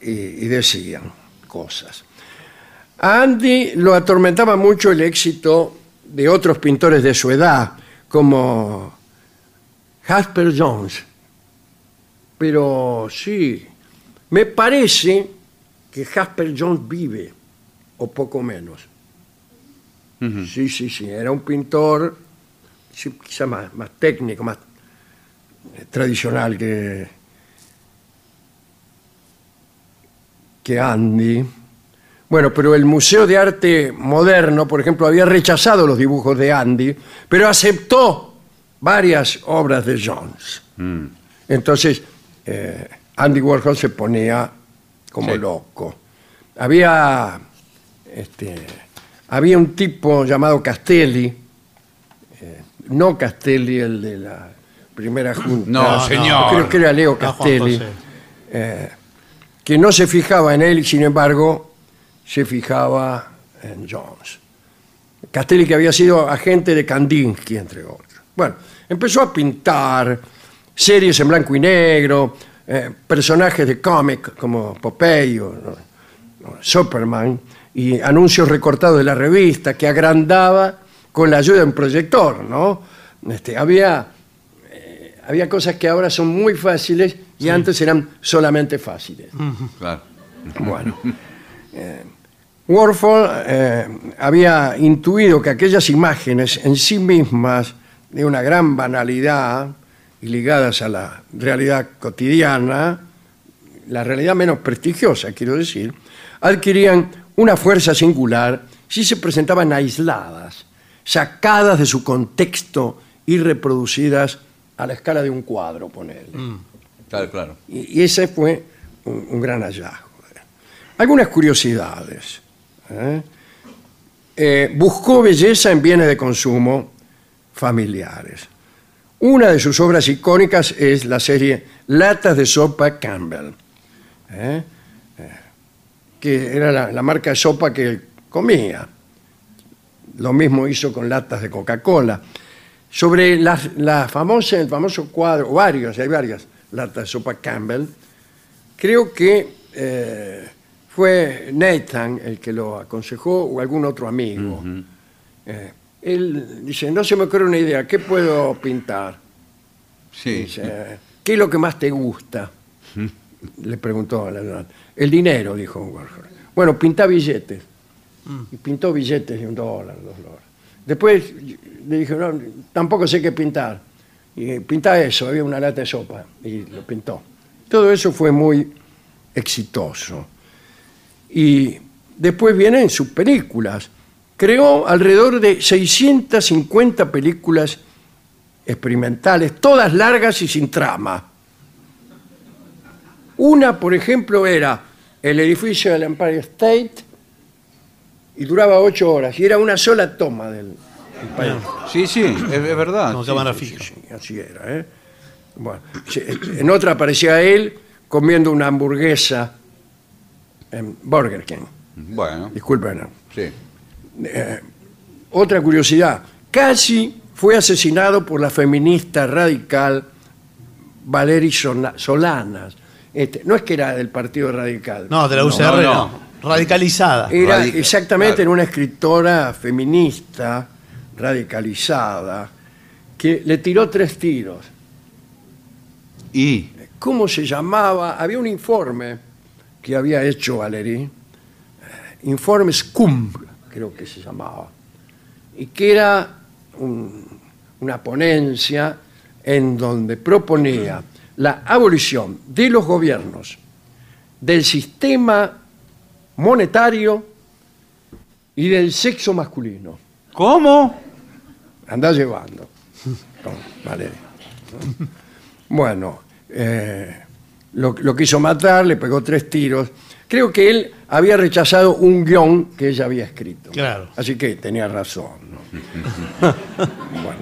y, y decían cosas. A Andy lo atormentaba mucho el éxito de otros pintores de su edad, como Jasper Jones. Pero sí, me parece que Jasper Jones vive, o poco menos. Sí, sí, sí, era un pintor sí, quizá más, más técnico, más eh, tradicional que, que Andy. Bueno, pero el Museo de Arte Moderno, por ejemplo, había rechazado los dibujos de Andy, pero aceptó varias obras de Jones. Entonces, eh, Andy Warhol se ponía como Sí. loco. Había, este, había un tipo llamado Castelli, eh, no Castelli el de la primera junta. No, señor. Creo que era Leo No, Juan Castelli José. que no se fijaba en él y sin embargo se fijaba en Jones. Castelli que había sido agente de Kandinsky, entre otros. Bueno, empezó a pintar series en blanco y negro, eh, personajes de cómic como Popeye o, o Superman y anuncios recortados de la revista que agrandaba con la ayuda de un proyector, ¿no? Este, había eh, había cosas que ahora son muy fáciles y antes eran solamente fáciles. Claro. Bueno, eh, Warhol eh, había intuido que aquellas imágenes en sí mismas de una gran banalidad y ligadas a la realidad cotidiana, la realidad menos prestigiosa, quiero decir, adquirían una fuerza singular si se presentaban aisladas, sacadas de su contexto y reproducidas a la escala de un cuadro, ponele. Claro, claro. Y, y ese fue un, un gran hallazgo. Algunas curiosidades. ¿Eh? Eh, buscó belleza en bienes de consumo familiares. Una de sus obras icónicas es la serie Latas de Sopa Campbell, ¿eh? Que era la, marca de sopa que comía. Lo mismo hizo con latas de Coca-Cola. Sobre la famosa, el famoso cuadro, varios, hay varias latas de sopa Campbell, creo que fue Nathan el que lo aconsejó o algún otro amigo. Eh, él dice, no se me ocurre una idea, ¿qué puedo pintar? Sí. Dice, ¿qué es lo que más te gusta? Le preguntó a la El dinero, dijo Warhol. Bueno, pinta billetes. Y pintó billetes de un dólar, dos dólares. Después le dijo, no, tampoco sé qué pintar. Y pinta eso, había una lata de sopa. Y lo pintó. Todo eso fue muy exitoso. Y después vienen sus películas. Creó alrededor de 650 películas experimentales, todas largas y sin trama. Una, por ejemplo, era el edificio del Empire State y duraba ocho horas y era una sola toma del Empire Sí, sí, es, es verdad. Con sí, cámara sí, fija. sí. Sí, así era. ¿eh? Bueno, en otra aparecía él comiendo una hamburguesa en Burger King. Bueno, Disculpen. sí. Otra curiosidad, casi fue asesinado por la feminista radical Valery Sola- Solanas. Este, no es que era del Partido Radical. No, de la UCR no, no. no. Radicalizada. Era Radical, exactamente claro. en una escritora feminista radicalizada que le tiró tres tiros. Y ¿Cómo se llamaba? Había un informe que había hecho Valery, eh, informe SCUM, creo que se llamaba, y que era un- una ponencia en donde proponía la abolición de los gobiernos, del sistema monetario y del sexo masculino. ¿Cómo? Anda llevando. ¿no? Bueno, eh, lo, lo quiso matar, le pegó tres tiros. Creo que él había rechazado un guion que ella había escrito. Claro. Así que tenía razón. ¿no? bueno,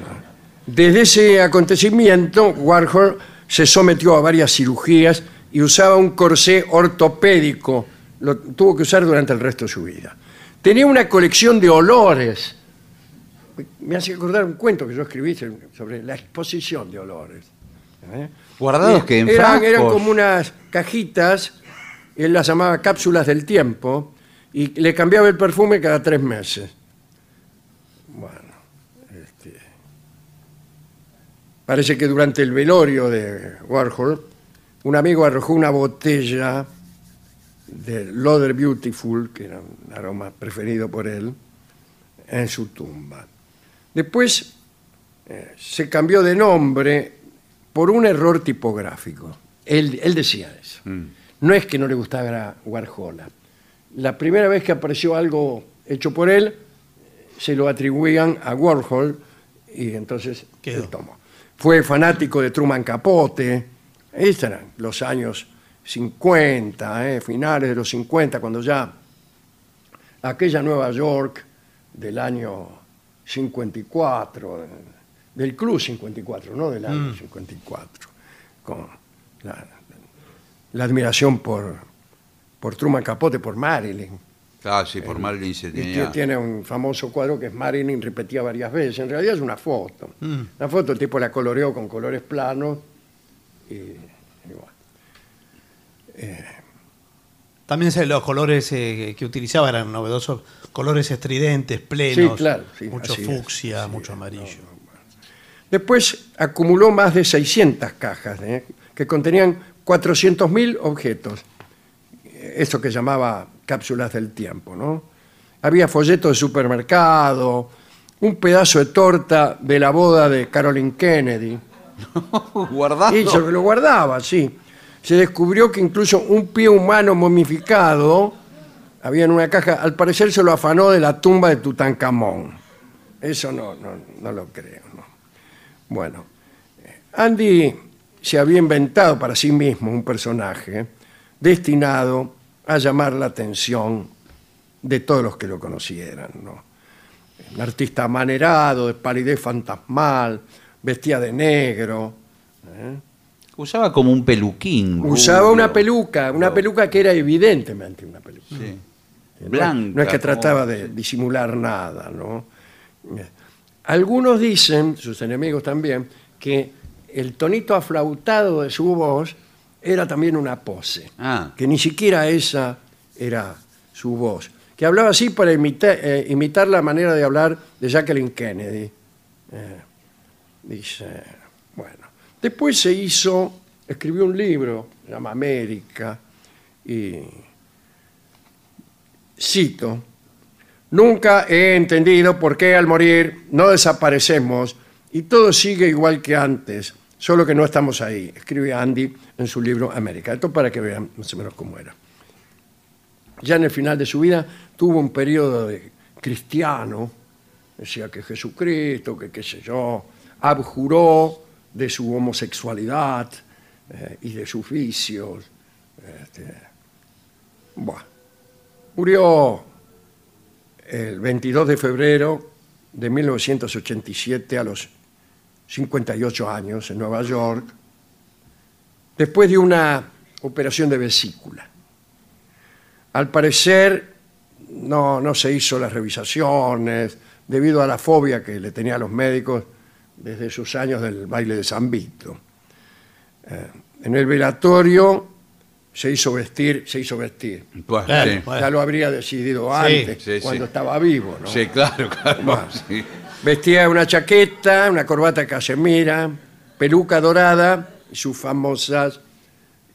desde ese acontecimiento, Warhol se sometió a varias cirugías y usaba un corsé ortopédico. Lo tuvo que usar durante el resto de su vida. Tenía una colección de olores me hace acordar un cuento que yo escribí sobre la exposición de olores. ¿eh? Guardados que en eran, eran frascos. como unas cajitas, él las llamaba cápsulas del tiempo, y le cambiaba el perfume cada tres meses. Bueno, este, parece que durante el velorio de Warhol, un amigo arrojó una botella de Lauder Beautiful, que era un aroma preferido por él, en su tumba. Después eh, se cambió de nombre por un error tipográfico. Él, él decía eso. No es que no le gustara Warhol. La primera vez que apareció algo hecho por él, se lo atribuían a Warhol y entonces Quedó. él tomó. Fue fanático de Truman Capote. Estos eran los años 50, eh, finales de los 50, cuando ya aquella Nueva York del año 54, eh, del Club 54, no del año 54, con la, la admiración por, por Truman Capote, por Marilyn. Ah, sí, por Marilyn se Y tenía. tie- tiene un famoso cuadro que es Marilyn repetía varias veces. En realidad es una foto. La foto el tipo la coloreó con colores planos y, y bueno. También se- los colores eh, que utilizaba eran novedosos, colores estridentes, plenos. Sí, claro, sí, mucho así es, fucsia, mucho amarillo. Después acumuló más de 600 cajas ¿eh? que contenían 400.000 objetos. Esto que llamaba cápsulas del tiempo. ¿no? Había folletos de supermercado, un pedazo de torta de la boda de Carolyn Kennedy. Guardado. Y se lo guardaba, sí. Se descubrió que incluso un pie humano momificado había en una caja. Al parecer se lo afanó de la tumba de Tutankamón. Eso no, no, no lo creo. No. Bueno, eh, Andy se había inventado para sí mismo un personaje destinado a llamar la atención de todos los que lo conocieran. ¿no? Un artista amanerado, de palidez fantasmal, vestía de negro. Usaba como un peluquín. Usaba rubio. una peluca, una peluca que era evidentemente una peluca. Sí. No Blanca. No es que trataba de disimular nada, ¿no? Algunos dicen, sus enemigos también, que el tonito aflautado de su voz era también una pose, Ah. que ni siquiera esa era su voz, que hablaba así para imita- eh, imitar la manera de hablar de Jacqueline Kennedy. Eh, dice, bueno, después se hizo, escribió un libro, se llama América, y cito, nunca he entendido por qué al morir no desaparecemos y todo sigue igual que antes, solo que no estamos ahí, escribe Andy en su libro América. Esto para que vean más o menos cómo era. Ya en el final de su vida tuvo un periodo de cristiano, decía que Jesucristo, que qué sé yo, abjuró de su homosexualidad eh, y de sus vicios. Este, buah. Murió el 22 de febrero de 1987 a los 58 años en Nueva York, después de una operación de vesícula. Al parecer no, no se hizo las revisaciones debido a la fobia que le tenía a los médicos desde sus años del baile de San Vito. Eh, en el velatorio se hizo vestir, se hizo vestir. Pues, Claro, sí. bueno. Ya lo habría decidido antes, sí, sí. cuando estaba vivo. ¿no? Sí, claro, claro. Bueno. sí. Vestía una chaqueta, una corbata casemira, peluca dorada y sus famosas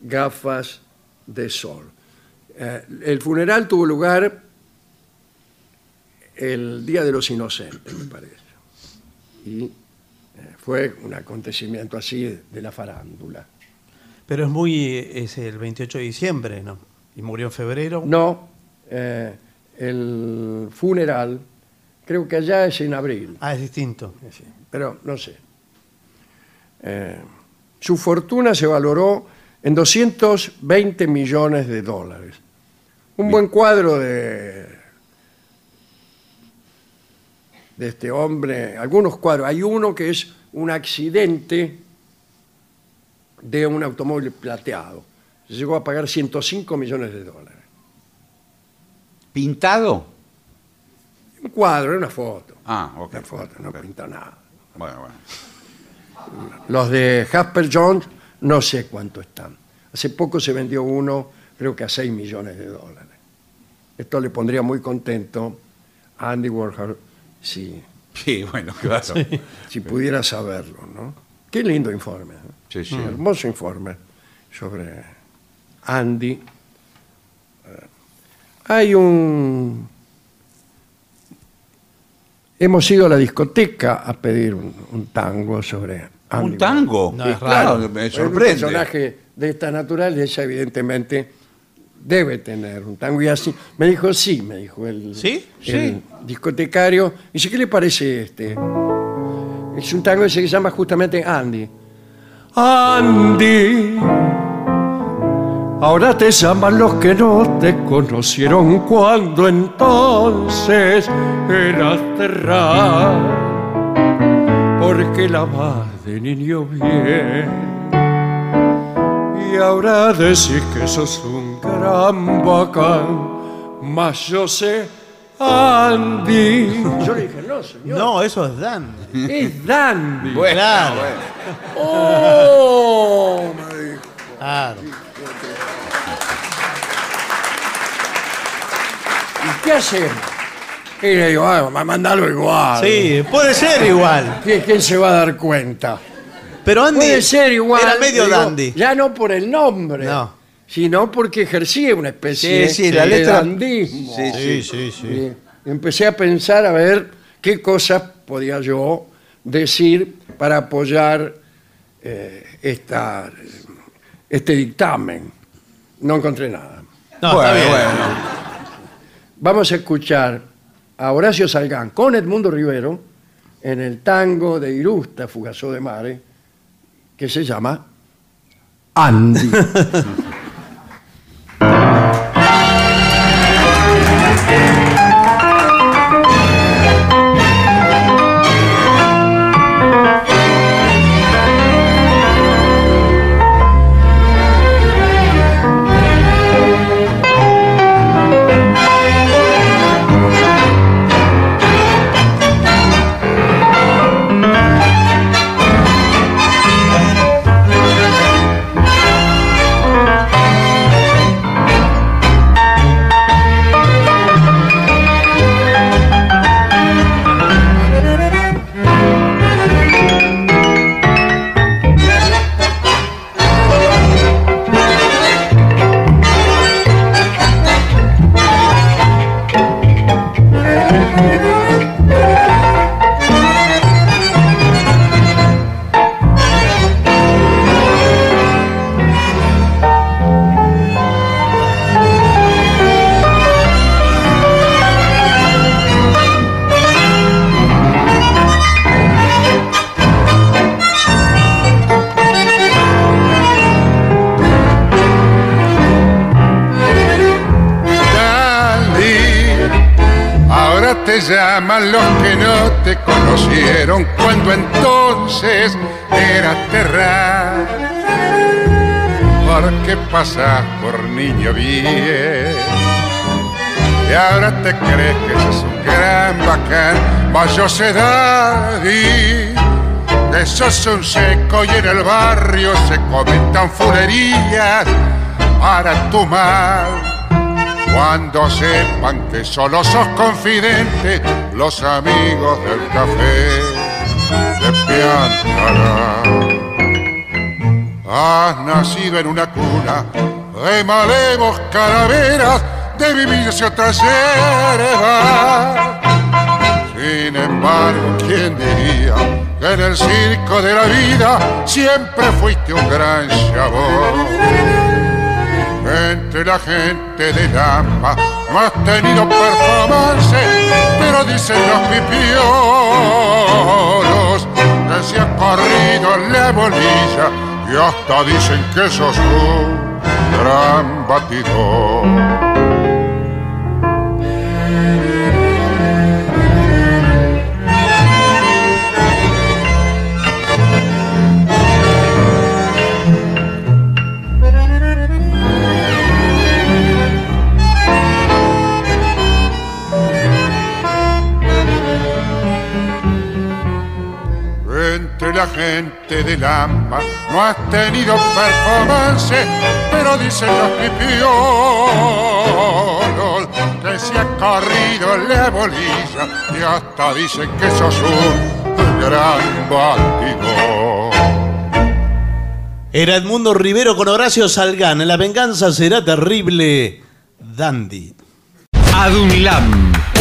gafas de sol. Eh, el funeral tuvo lugar el Día de los Inocentes, me parece. Y eh, fue un acontecimiento así de la farándula. Pero es muy. Es el 28 de diciembre, ¿no? Y murió en febrero. No, eh, el funeral, creo que allá es en abril. Ah, es distinto. Sí, pero no sé. Eh, su fortuna se valoró en 220 millones de dólares. Un buen cuadro de, de este hombre, algunos cuadros. Hay uno que es un accidente de un automóvil plateado. Llegó a pagar 105 millones de dólares. ¿Pintado? Un cuadro, era una foto. Ah, ok. Una foto, no Ok. pintó nada. Bueno, bueno. Los de Jasper Jones no sé cuánto están. Hace poco se vendió uno, creo que a 6 millones de dólares. Esto le pondría muy contento a Andy Warhol si, Sí, bueno, claro. si pudiera saberlo. ¿no? Qué lindo informe. ¿no? Sí, sí. Hermoso informe sobre Andy. Eh, Hay un... Hemos ido a la discoteca a pedir un, un tango sobre Andy ¿Un tango? No, Sí, es claro, raro. me un sorprende. personaje de esta naturaleza, evidentemente, debe tener un tango. Y así, me dijo, sí, me dijo el, ¿Sí? el discotecario. Dice, ¿qué le parece este? Es un tango ese que se llama justamente Andy. Andy, ahora te llaman los que no te conocieron cuando entonces eras terral porque la vas de niño bien. Y ahora decís que sos un gran bacán, mas yo sé Andy. Yo le dije, no, señor. No, eso es Dan. Es Dandy. Bueno, Claro. bueno. Oh, me dijo. Claro. ¿Y qué hacemos? Y le digo, ah, mandalo igual. Sí, puede ser igual. ¿Quién, quién se va a dar cuenta? Pero Andy Puede ser igual. era medio digo, dandy. Ya no por el nombre. No. Sino porque ejercía una especie Sí, sí, la de letra- dandismo. Sí, Sí, sí, sí. Y empecé a pensar a ver qué cosas podía yo decir para apoyar eh, esta, este dictamen. No encontré nada. No, Bueno, bien. bueno. Vamos a escuchar a Horacio Salgán con Edmundo Rivero en el tango de Irusta, Fugazó de Mare, que se llama Andy. te llaman los que no te conocieron cuando entonces eras terral. Porque pasas por niño bien y ahora te crees que sos un gran bacán. Mas yo sé, Daddy, que sos un seco y en el barrio se comentan fulerías para tu mal. Cuando sepan que solo sos confidente, los amigos del café te piantarán. Has nacido en una cuna de malevos calaveras, de vivirse otras hierbas. Sin embargo, ¿quién diría que en el circo de la vida siempre fuiste un gran chabón? Entre la gente de Lampa no has tenido performance, pero dicen los pipiolos que se ha corrido la bolilla y hasta dicen que sos un gran batidor. La gente de Lampa no has tenido performance, pero dicen los pipiolos que se ha corrido la bolilla y hasta dicen que sos un gran batidor. Era Edmundo Rivero con Horacio Salgán. La venganza será terrible. Dandy. ADUNLAM,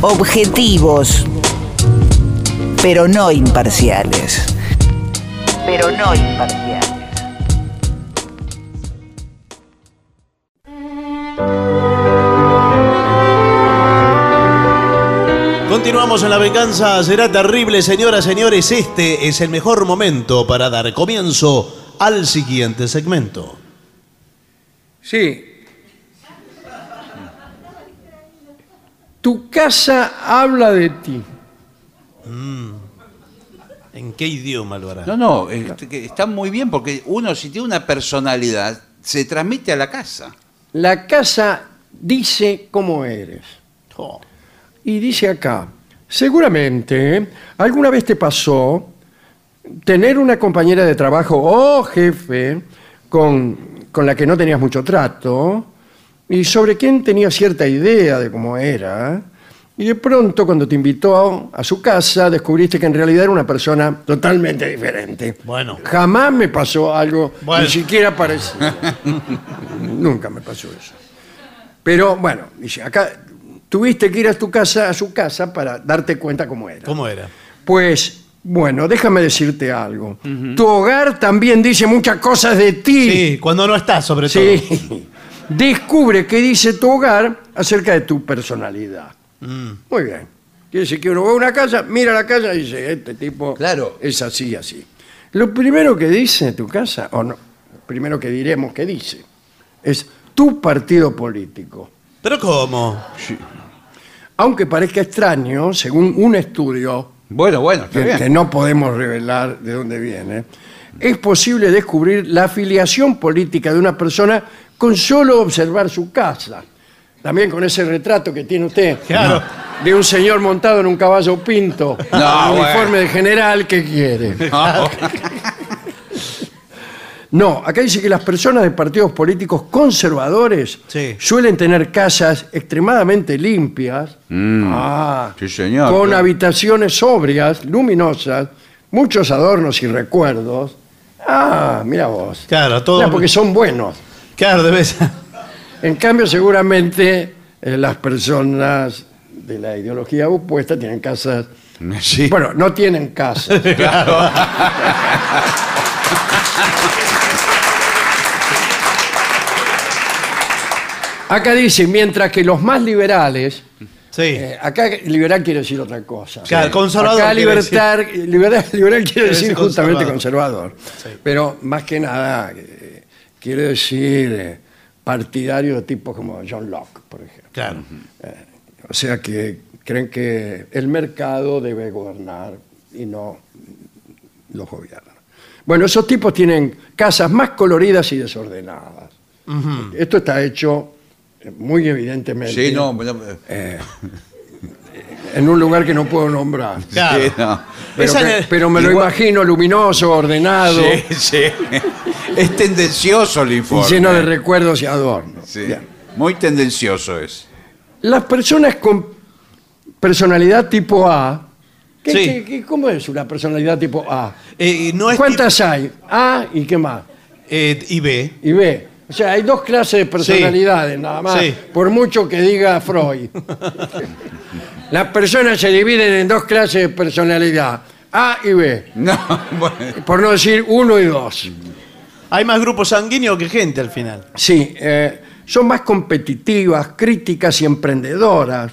Objetivos, pero no imparciales. Pero no imparciales. Continuamos en La Venganza Será Terrible, señoras, señores. Este es el mejor momento para dar comienzo al siguiente segmento. Sí. Tu casa habla de ti. ¿En qué idioma lo hará? No, no, este, que está muy bien porque uno si tiene una personalidad se transmite a la casa. La casa dice cómo eres. Oh, Y dice acá, seguramente ¿eh? alguna vez te pasó tener una compañera de trabajo o jefe con, con la que no tenías mucho trato y sobre quien tenías cierta idea de cómo era Y de pronto, cuando te invitó a su casa, descubriste que en realidad era una persona totalmente diferente. Bueno. Jamás me pasó algo, Bueno. ni siquiera parecido. Nunca me pasó eso. Pero bueno, dice, acá tuviste que ir a tu casa, a su casa para darte cuenta cómo era. ¿Cómo era? Pues, bueno, déjame decirte algo. Tu hogar también dice muchas cosas de ti. Sí, cuando no estás, sobre todo. Sí. Descubre qué dice tu hogar acerca de tu personalidad. Mm. Muy bien. Quiere decir que uno va a una casa, mira la casa y dice, este tipo Claro. es así, así. Lo primero que dice tu casa, o no, lo primero que diremos que dice, es tu partido político. ¿Pero cómo? Aunque parezca extraño, según un estudio Bueno, bueno, está que, bien. que no podemos revelar de dónde viene, es posible descubrir la afiliación política de una persona con solo observar su casa. También con ese retrato que tiene usted Claro. de un señor montado en un caballo pinto, No, un bueno. uniforme de general, ¿qué quiere? No. No, acá dice que las personas de partidos políticos conservadores Sí. suelen tener casas extremadamente limpias, ah, Mm. Sí, señor, con claro. habitaciones sobrias, luminosas, muchos adornos y recuerdos. Ah, mira vos. Claro, todo. Claro, porque son buenos. Claro, debe ser. En cambio, seguramente eh, las personas de la ideología opuesta tienen casas. Sí. Bueno, no tienen casas. Acá dice, mientras que los más liberales, Sí. eh, acá liberal quiere decir otra cosa. Claro, conservador Acá quiere libertar, liberal, liberal quiere decir decir justamente conservador. conservador. Pero más que nada eh, quiere decir eh, partidario de tipos como John Locke, por ejemplo. Claro. O sea que creen que el mercado debe gobernar y no los gobiernos. Bueno, esos tipos tienen casas más coloridas y desordenadas. Esto está hecho eh, muy evidentemente Sí, no, en un lugar que no puedo nombrar. Claro. sí, no. Pero, que- me lo Igual- imagino luminoso, ordenado Sí, sí. Es tendencioso el y informe. lleno de recuerdos y adornos. Sí. Bien. Muy tendencioso es. Las personas con personalidad tipo A, ¿qué- Sí. qué- qué- ¿cómo es una personalidad tipo A? Eh, y no es ¿Cuántas hay? A y qué más. eh, y B. Y B. O sea, hay dos clases de personalidades, nada más, Sí. por mucho que diga Freud. Las personas se dividen en dos clases de personalidad, A y B, No, bueno. por no decir uno y dos. Hay más grupos sanguíneos que gente al final. Sí, eh, son más competitivas, críticas y emprendedoras,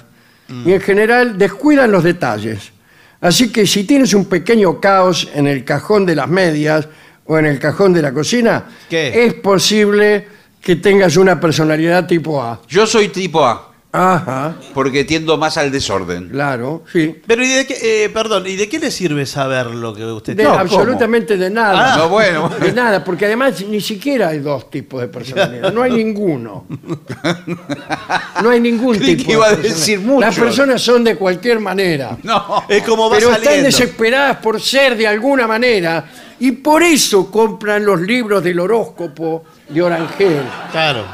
y en general descuidan los detalles. Así que si tienes un pequeño caos en el cajón de las medias o en el cajón de la cocina, ¿Qué? es posible que tengas una personalidad tipo A. Yo soy tipo A, Ajá, porque tiendo más al desorden. claro, sí. Pero, ¿y de qué, eh, perdón, ¿y de qué le sirve saber lo que usted De No, absolutamente de nada. Ah, no, bueno. De nada, porque además ni siquiera hay dos tipos de personalidad, no hay ninguno. No hay ningún Creí tipo que iba de a decir personalidad. muchos. Las personas son de cualquier manera, No. Es como va pero están saliendo. desesperadas por ser de alguna manera y por eso compran los libros del horóscopo de Orangel, Claro.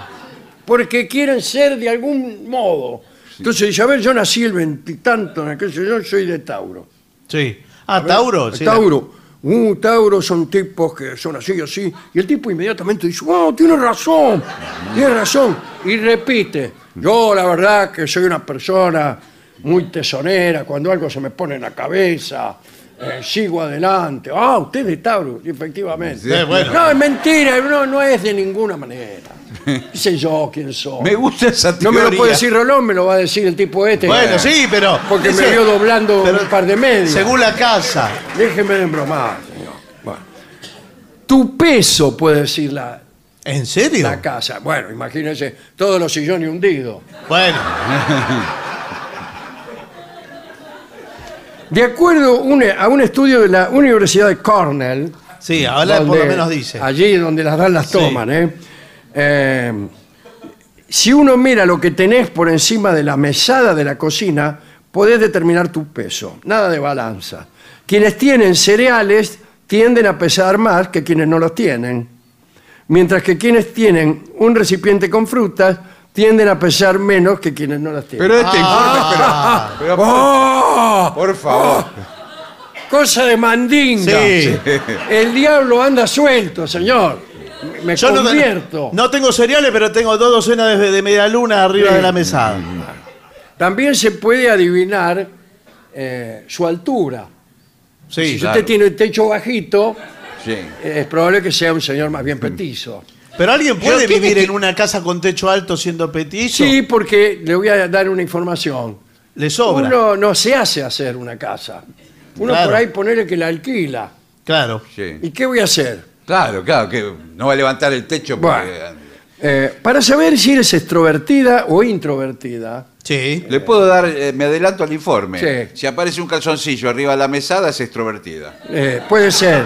Porque quieren ser de algún modo. Entonces dice, a ver, yo nací el veintitanto, en aquel yo soy de Tauro. Sí. Ah, Tauro. sí. Tauro. Uh, Tauro son tipos que son así y así. Y el tipo inmediatamente dice, wow, tiene razón, tiene razón. Y repite, yo la verdad que soy una persona muy tesonera, cuando algo se me pone en la cabeza, eh, sigo adelante. Ah, usted es de Tauro, efectivamente. Sí, bueno. No, es mentira, no, no es de ninguna manera. ¿Qué sé yo quién soy? Me gusta esa no teoría. me lo puede decir Rolón, me lo va a decir el tipo este. Bueno, sí, pero. Porque me ese- vio doblando pero un par de medias. Según la casa. Déjeme de embromar, señor. Bueno. Tu peso, puede decir la, ¿En serio? la casa. Bueno, imagínense, todos los sillones hundidos. Bueno. De acuerdo un- a un estudio de la Universidad de Cornell, Sí, ahora por lo donde- menos dice. Allí donde las dan las Sí. toman, ¿eh? Eh, si uno mira lo que tenés por encima de la mesada de la cocina, podés determinar tu peso. Nada de balanza. Quienes tienen cereales tienden a pesar más que quienes no los tienen. Mientras que quienes tienen un recipiente con frutas tienden a pesar menos que quienes no las tienen. Pero este Ah. informe, pero, pero- ¡Oh! por favor. Cosa de mandinga. Sí. El diablo anda suelto, señor. Me Yo no, convierto. no tengo cereales, pero tengo dos docenas de, de media luna arriba Sí. de la mesada. También se puede adivinar eh, su altura. Sí, si claro. usted tiene el techo bajito, Sí. eh, es probable que sea un señor más bien petizo. Pero alguien puede Pero vivir que- en una casa con techo alto siendo petizo. Sí, porque le voy a dar una información. Le sobra. Uno no se hace hacer una casa. Uno Claro. por ahí ponerle que la alquila. Claro. Sí. ¿Y qué voy a hacer? Claro, claro, que no va a levantar el techo porque... Bueno. Eh, para saber si eres extrovertida o introvertida, Sí. Le puedo dar, eh, me adelanto al informe. Sí. Si aparece un calzoncillo arriba de la mesada, es extrovertida. eh, puede ser.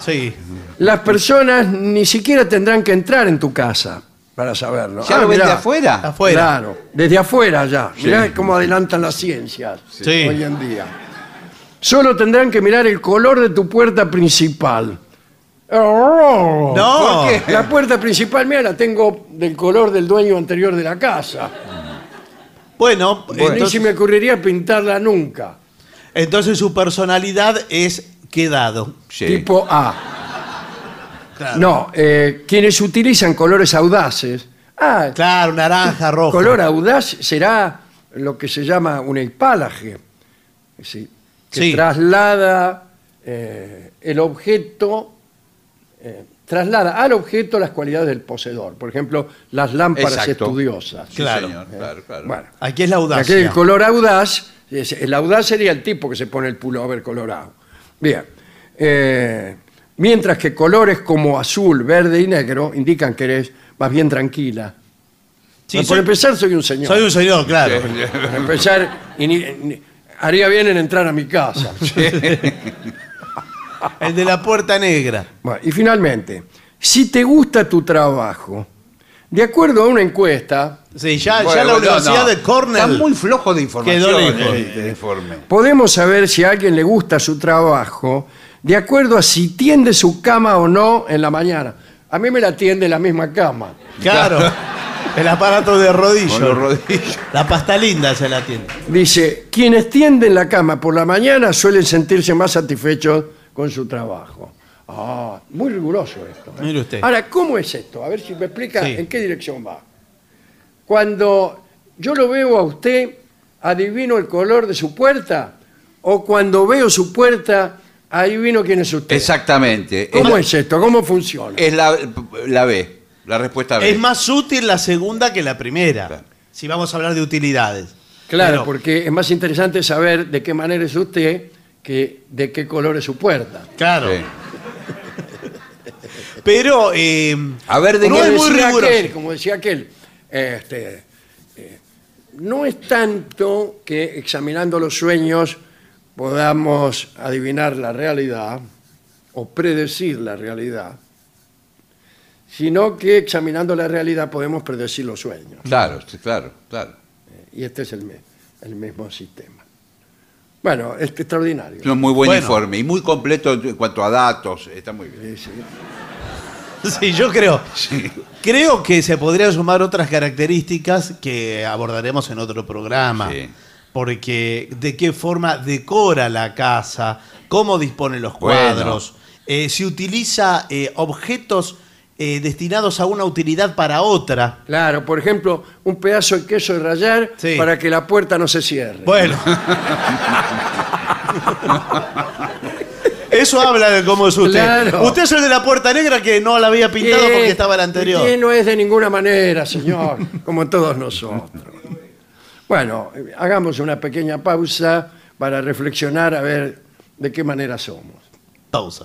Sí. Las personas ni siquiera tendrán que entrar en tu casa para saberlo. ¿Ya Ah, lo ven de mirá. afuera? Afuera. Claro, desde afuera ya. Mirá cómo adelantan las ciencias Sí. hoy en día. Solo tendrán que mirar el color de tu puerta principal. Oh. No. ¿Por qué? La puerta principal mía la tengo del color del dueño anterior de la casa. Bueno, Ni se entonces, me ocurriría pintarla nunca. entonces su personalidad es quedado. Sí. Tipo A. Claro. No, eh, quienes utilizan colores audaces. Ah, Claro, naranja, rojo. color audaz será lo que se llama un hipálaje. Es decir, que Sí. traslada eh, el objeto, eh, traslada al objeto las cualidades del poseedor. Por ejemplo, las lámparas Exacto. estudiosas. Sí, Claro. señor, claro, claro. Bueno, Aquí es la aquí audacia. el color audaz, el audaz sería el tipo que se pone el pullover colorado. Bien. Eh, mientras que colores como azul, verde y negro indican que eres más bien tranquila. Sí, Por soy, empezar, soy un señor. soy un señor, claro. Para empezar, y ni- ni- haría bien en entrar a mi casa. El de la puerta negra. Bueno, y finalmente, si te gusta tu trabajo, de acuerdo a una encuesta, Sí, ya, Bueno, ya la no, Universidad no. de Cornell. Está muy flojo de información Quedó lejos. el, el informe. podemos saber si a alguien le gusta su trabajo de acuerdo a si tiende su cama o no en la mañana. A mí me la tiende la misma cama. Claro. El aparato de rodillo. Con los rodillos. La pasta linda se la tiene. Dice, quienes tienden la cama por la mañana suelen sentirse más satisfechos con su trabajo. Ah, muy riguroso esto. ¿eh? Mire usted. Ahora, ¿cómo es esto? A ver si me explica Sí. en qué dirección va. Cuando yo lo veo a usted, adivino el color de su puerta, o cuando veo su puerta, adivino quién es usted. Exactamente. ¿Cómo es, es esto? ¿Cómo funciona? es la, la B, la respuesta B. Es más útil la segunda que la primera. Claro. Si vamos a hablar de utilidades. Claro, Pero- porque es más interesante saber de qué manera es usted que de qué color es su puerta. Claro. Sí. Pero. eh, A ver, ¿de no qué es como muy decía riguroso. aquel, como decía aquel, este, eh, no es tanto que examinando los sueños podamos adivinar la realidad o predecir la realidad, sino que examinando la realidad podemos predecir los sueños. Claro, sí, claro, claro. Y este es el, el mismo sistema. Bueno, es extraordinario. Es un muy buen Bueno. informe y muy completo en cuanto a datos. Está muy bien. Sí, sí. Sí, yo creo. Creo que se podrían sumar otras características que abordaremos en otro programa. Sí. Porque de qué forma decora la casa, cómo dispone los Bueno. cuadros, eh, si utiliza eh, objetos eh, destinados a una utilidad para otra. Claro, por ejemplo, un pedazo de queso de rallar Sí. para que la puerta no se cierre. Bueno. Eso habla de cómo es usted. Claro. Usted es el de la puerta negra que no la había pintado ¿Qué? porque estaba la anterior. ¿Qué no es de ninguna manera, señor, como todos nosotros. Bueno, eh, hagamos una pequeña pausa para reflexionar a ver de qué manera somos. Pausa.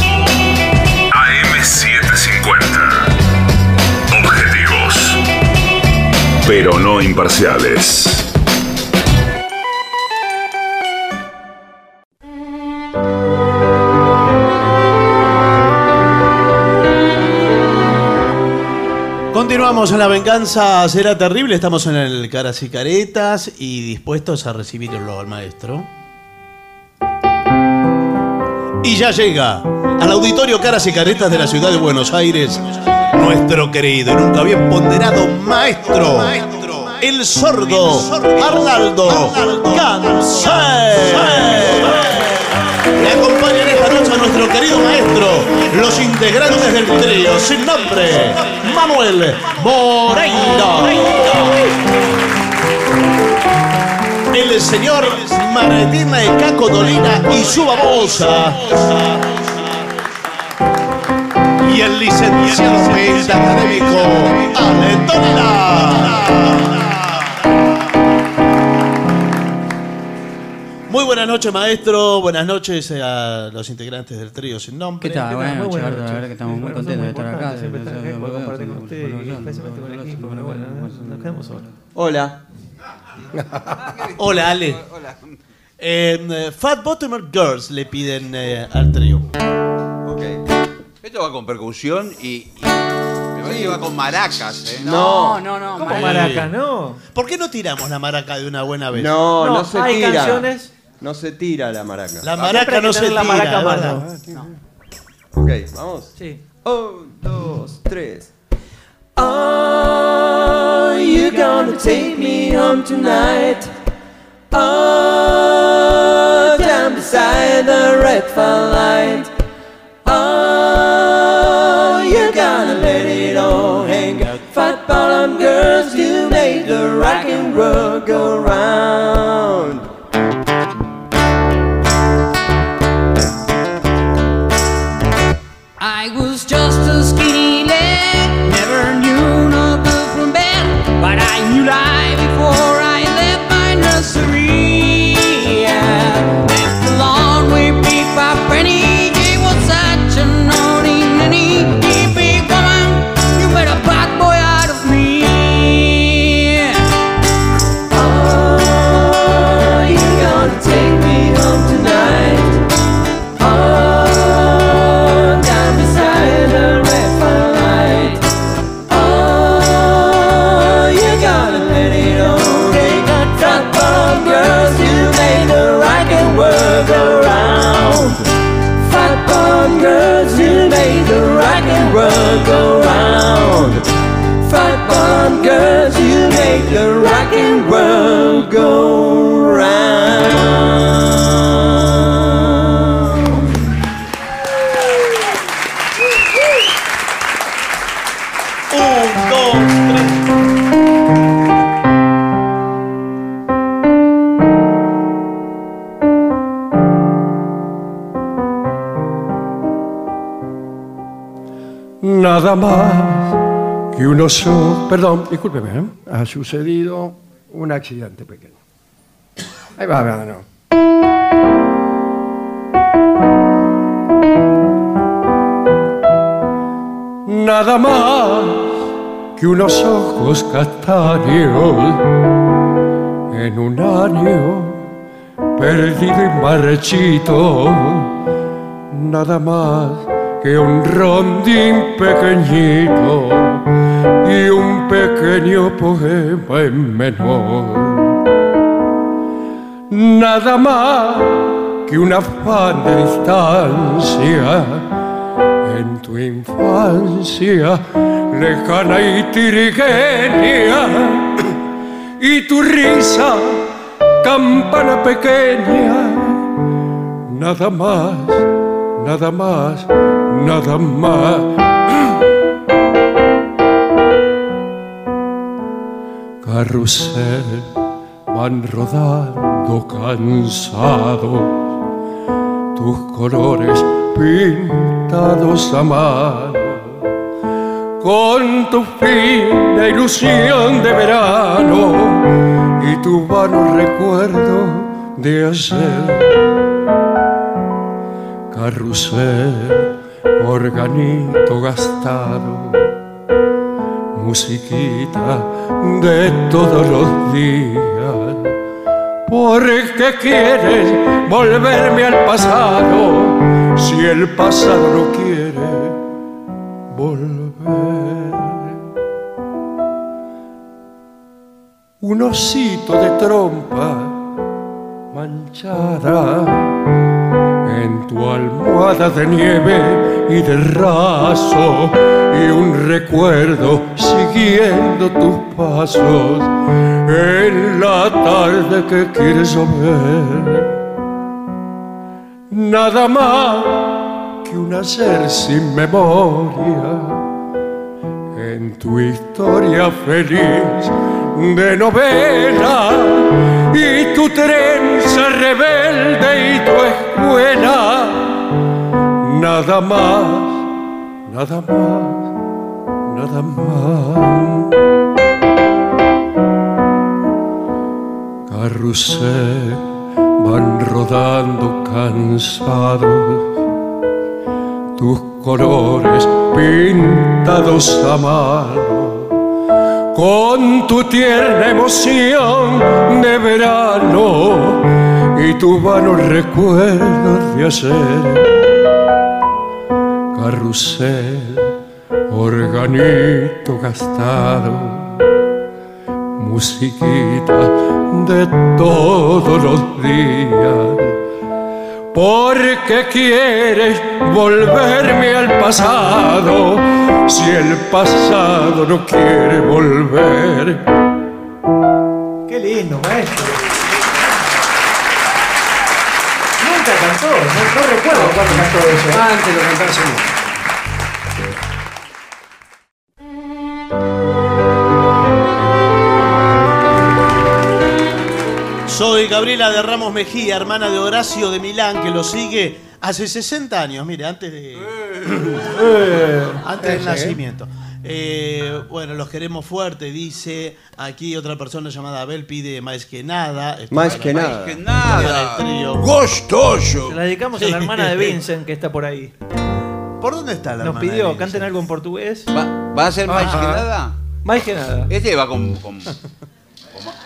Pero no imparciales. Continuamos en La Venganza Será Terrible. Estamos en el Caras y Caretas y dispuestos a recibirlo al maestro. Y ya llega al auditorio Caras y Caretas de la ciudad de Buenos Aires nuestro querido y nunca bien ponderado maestro, el sordo Arnaldo Cancel. Le acompañan esta noche a nuestro querido maestro, los integrantes del trío sin nombre, Manuel Moreira. El señor Martín Caco Dolina y su babosa. Y el licenciado académico Ale Dolina. Muy buenas noches, maestro. Buenas noches a los integrantes del trío sin nombre. ¿Qué tal? Buenas Muy noches. La verdad que estamos muy contentos de estar acá. Siempre compartir con usted y especialmente con el equipo, pero bueno, nos quedamos solos. Hola. Hola, Ale. Eh, Fat Bottomer Girls le piden eh, al trío. Ok. Esto va con percusión y, y me parece que va con maracas, ¿eh? No, no, no. ¿Cómo mal. maraca? No. ¿Por qué no tiramos la maraca de una buena vez? No, no, No, se hay tira. canciones- No se tira la maraca. La Siempre maraca hay que no se tener tira. la maraca a ¿verdad? mano. Ok, vamos. Sí. Un, dos, tres. Are you gonna take me home tonight? Oh, down beside the red light. Bottom girls, you make the rock and world go round. Un, dos, tres. Nada más que un oso. Perdón, discúlpeme, ¿eh? ha sucedido un accidente pequeño. Ahí va, va, no. Nada más que unos ojos castaños en un año perdido y marchito. Nada más que un rondín pequeñito y un pequeño poema en menor. Nada más que un afán de distancia en tu infancia lejana y tirigueña y tu risa campana pequeña nada más nada más nada más carrusel van rodando cansados tus colores pintados a mano, con tu fina ilusión de verano y tu vano recuerdo de ayer. Carrusel, organito gastado, musiquita de todos los días. ¿Por qué quieres volverme al pasado si el pasado no quiere volver? Un osito de trompa manchada en tu almohada de nieve y de raso y un recuerdo siguiendo tus pasos en la tarde que quieres ver. Nada más que un hacer sin memoria en tu historia feliz de novela y tu trenza rebelde y tu escuela. Nada más, nada más, nada más. Carrusel van rodando cansados tus colores pintados a mano con tu tierna emoción de verano y tus vanos recuerdos de ayer. Carrusel, organito gastado, musiquita de todos los días. ¿Por qué quieres volverme al pasado si el pasado no quiere volver? Qué lindo, maestro. Nunca cantó, no, no recuerdo cuándo cantó eso. Antes lo cantaba Soy Gabriela de Ramos Mejía, hermana de Horacio de Milán, que lo sigue hace 60 años, mire, antes de. antes del ¿eh? nacimiento. Eh, bueno, los queremos fuerte, dice. Aquí otra persona llamada Abel pide más que nada. Esto Más para- que nada. Que nada. para el trío. Gostoso. Se la dedicamos a la hermana de Vincent que está por ahí. ¿Por dónde está la Nos hermana de pidió, Vincent? canten algo en portugués. ¿Va, va a ser más que Ajá. nada? Más que nada. Este va con, con, con,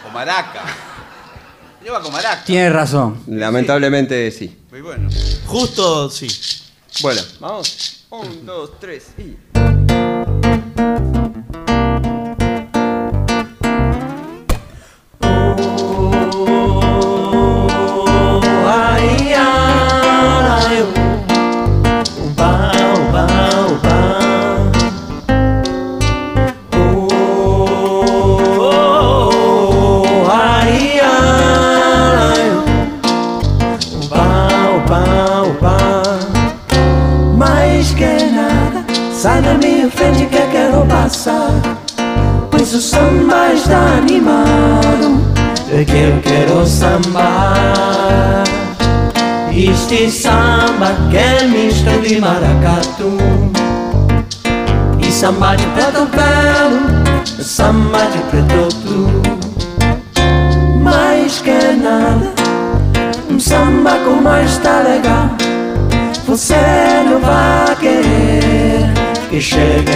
con maraca. Este va con maraca. Tienes razón. Lamentablemente sí. Muy bueno. Justo, sí. Bueno, vamos. Un, dos, tres y. minha frente que quero passar. Pois o samba está animado, é que eu quero sambar. Este samba que é misto de maracatu E samba de preto velho, samba de preto tu Mais que nada, um samba como está legal Você não vai querer que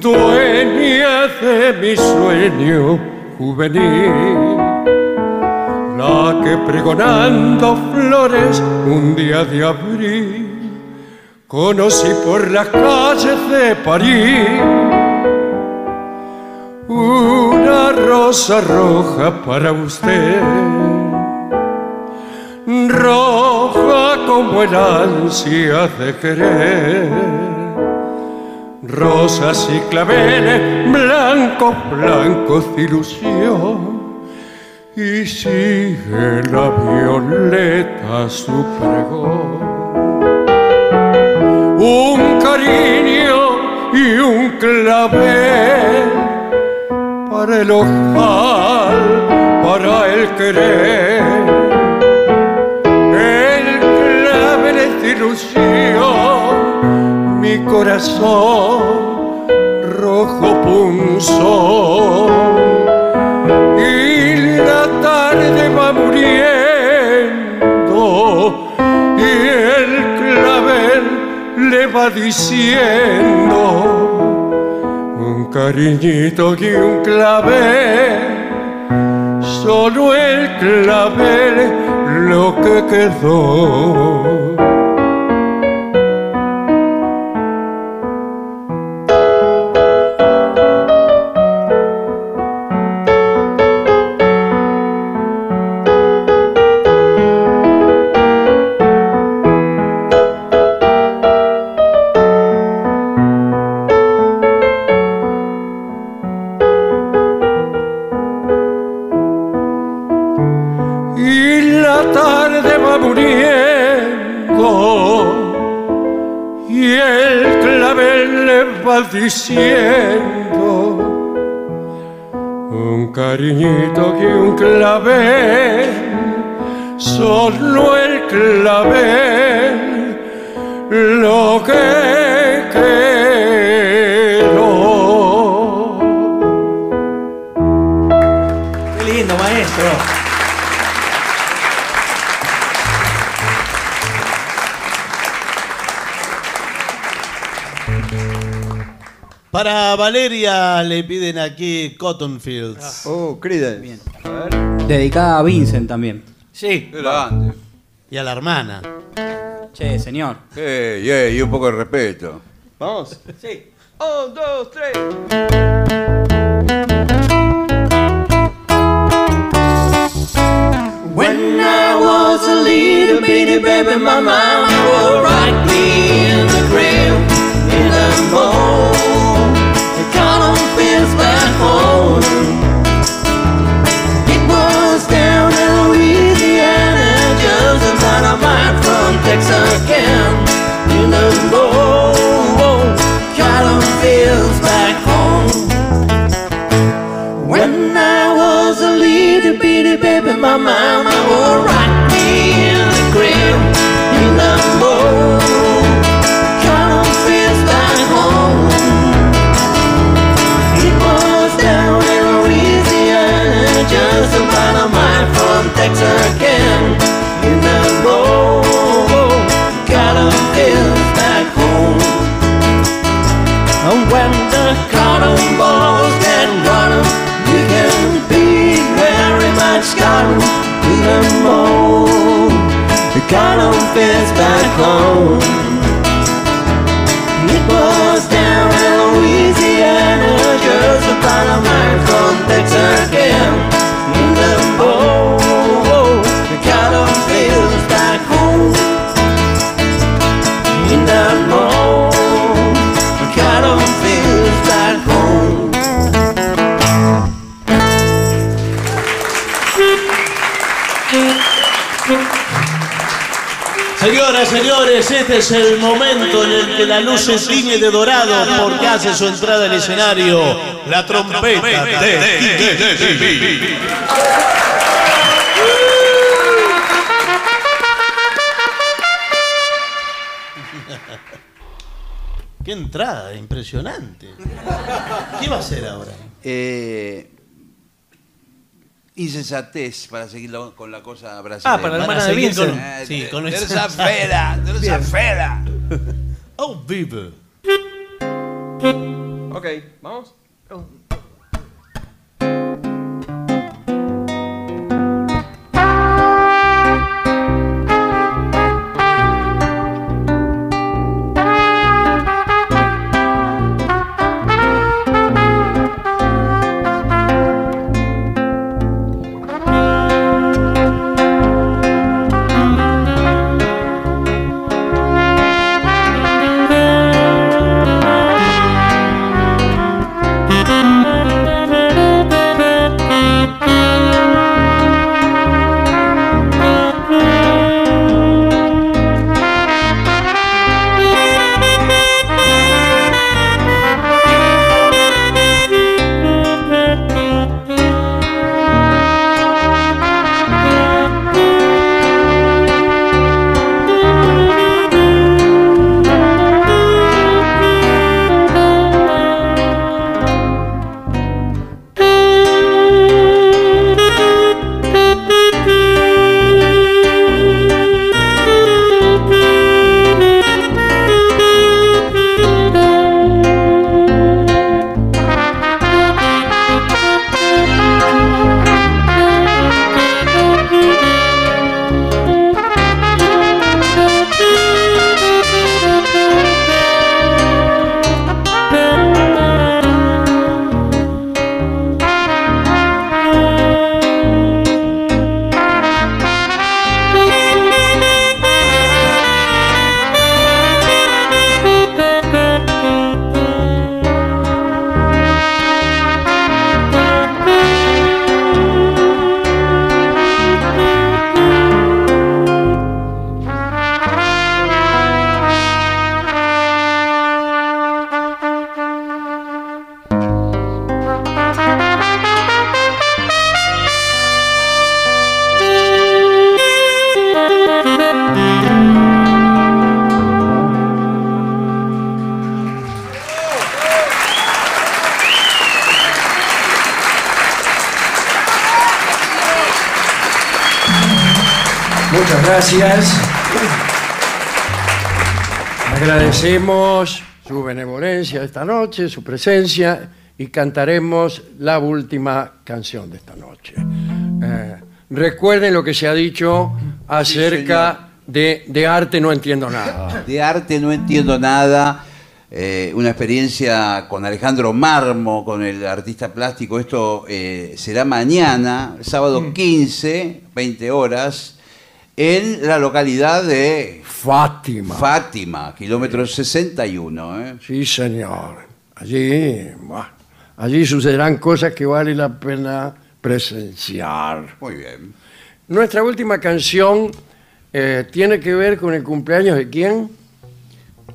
dueña de mi sueño juvenil, la que pregonando flores un día de abril, conocí por las calles de París una rosa roja para usted, como el ansia de querer, rosas y claveles blancos, blancos de ilusión. Y sigue la violeta su pregón un cariño y un clavel para el ojal, para el querer. Ilusión, mi corazón rojo punzón. Y la tarde va muriendo y el clavel le va diciendo un cariñito y un clavel, solo el clavel lo que quedó. Valeria le piden aquí Cotton Fields. Oh, Creedence. Bien. Dedicada a Vincent también. Sí. Grande. Y a la hermana. Che, señor. Ey, ey, y un poco de respeto. Vamos. Sí. Un, dos, tres. When I was a little bitty baby, my mama would rock me in the crib in the mold. My mama would rock me in the crib in the mold. Cotton fields back home. It was down in Louisiana, just about a mile from Texarkana. In the mold, cotton fields back home. And when the cotton balls down more, the moon. It kind of fits back home. Señoras, señores, este es el momento en el que la luz se tiñe de dorado porque hace su entrada al escenario la trompeta de Qué entrada, impresionante. ¿Qué va a hacer ahora? Insensatez para seguir la- con la cosa brasileña. Ah, para la Van a hermana de seguir Vincent. con- Eh, sí, de- con esa- esa fera, de esa fera. Oh, vive. Ok, vamos. Gracias. Agradecemos su benevolencia esta noche, su presencia y cantaremos la última canción de esta noche. Eh, recuerden lo que se ha dicho acerca de, de arte no entiendo nada. De arte no entiendo nada. Eh, una experiencia con Alejandro Marmo, con el artista plástico. Esto eh, será mañana, sábado 15, 20 horas, en la localidad de Fátima. Fátima, kilómetro 61. ¿eh? Sí, señor. Allí, buah, allí sucederán cosas que vale la pena presenciar. Muy bien. Nuestra última canción eh, tiene que ver con el cumpleaños de quién?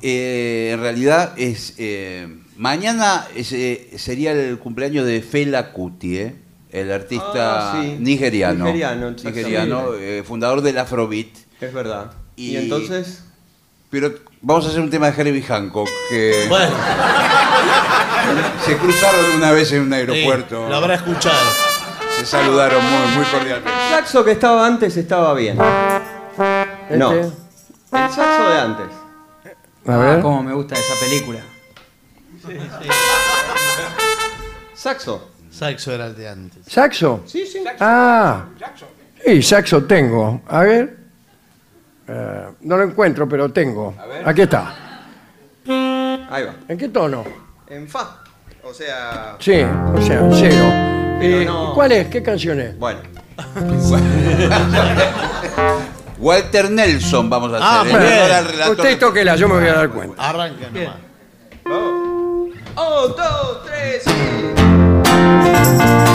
Eh, en realidad es eh, mañana es, sería el cumpleaños de Fela Kuti, ¿eh? El artista Ah, sí. nigeriano, Nigeriano, nigeriano, eh, fundador del Afrobeat. Es verdad. Y, Y- entonces. Pero vamos a hacer un tema de Herbie Hancock que Bueno, se cruzaron una vez en un aeropuerto, sí, lo habrá escuchado. se saludaron muy, muy cordialmente. El saxo que estaba antes estaba bien. No. Este. El saxo de antes. A ver. Ah, cómo me gusta esa película. Saxo. Saxo era el de antes. ¿Saxo? Sí, sí. Ah, sí, saxo tengo. A ver. Eh, no lo encuentro, pero tengo. Aquí está. Ahí va. ¿En qué tono? En fa. O sea. Sí, o sea, cero. Pero Eh, no- ¿Cuál es? ¿Qué canción es? Bueno. Walter Nelson vamos a Ah, hacer. muy en bien. honor al relator. Usted tóquela, yo me voy a dar cuenta. Arranca nomás. Un, dos, tres y. Thank you.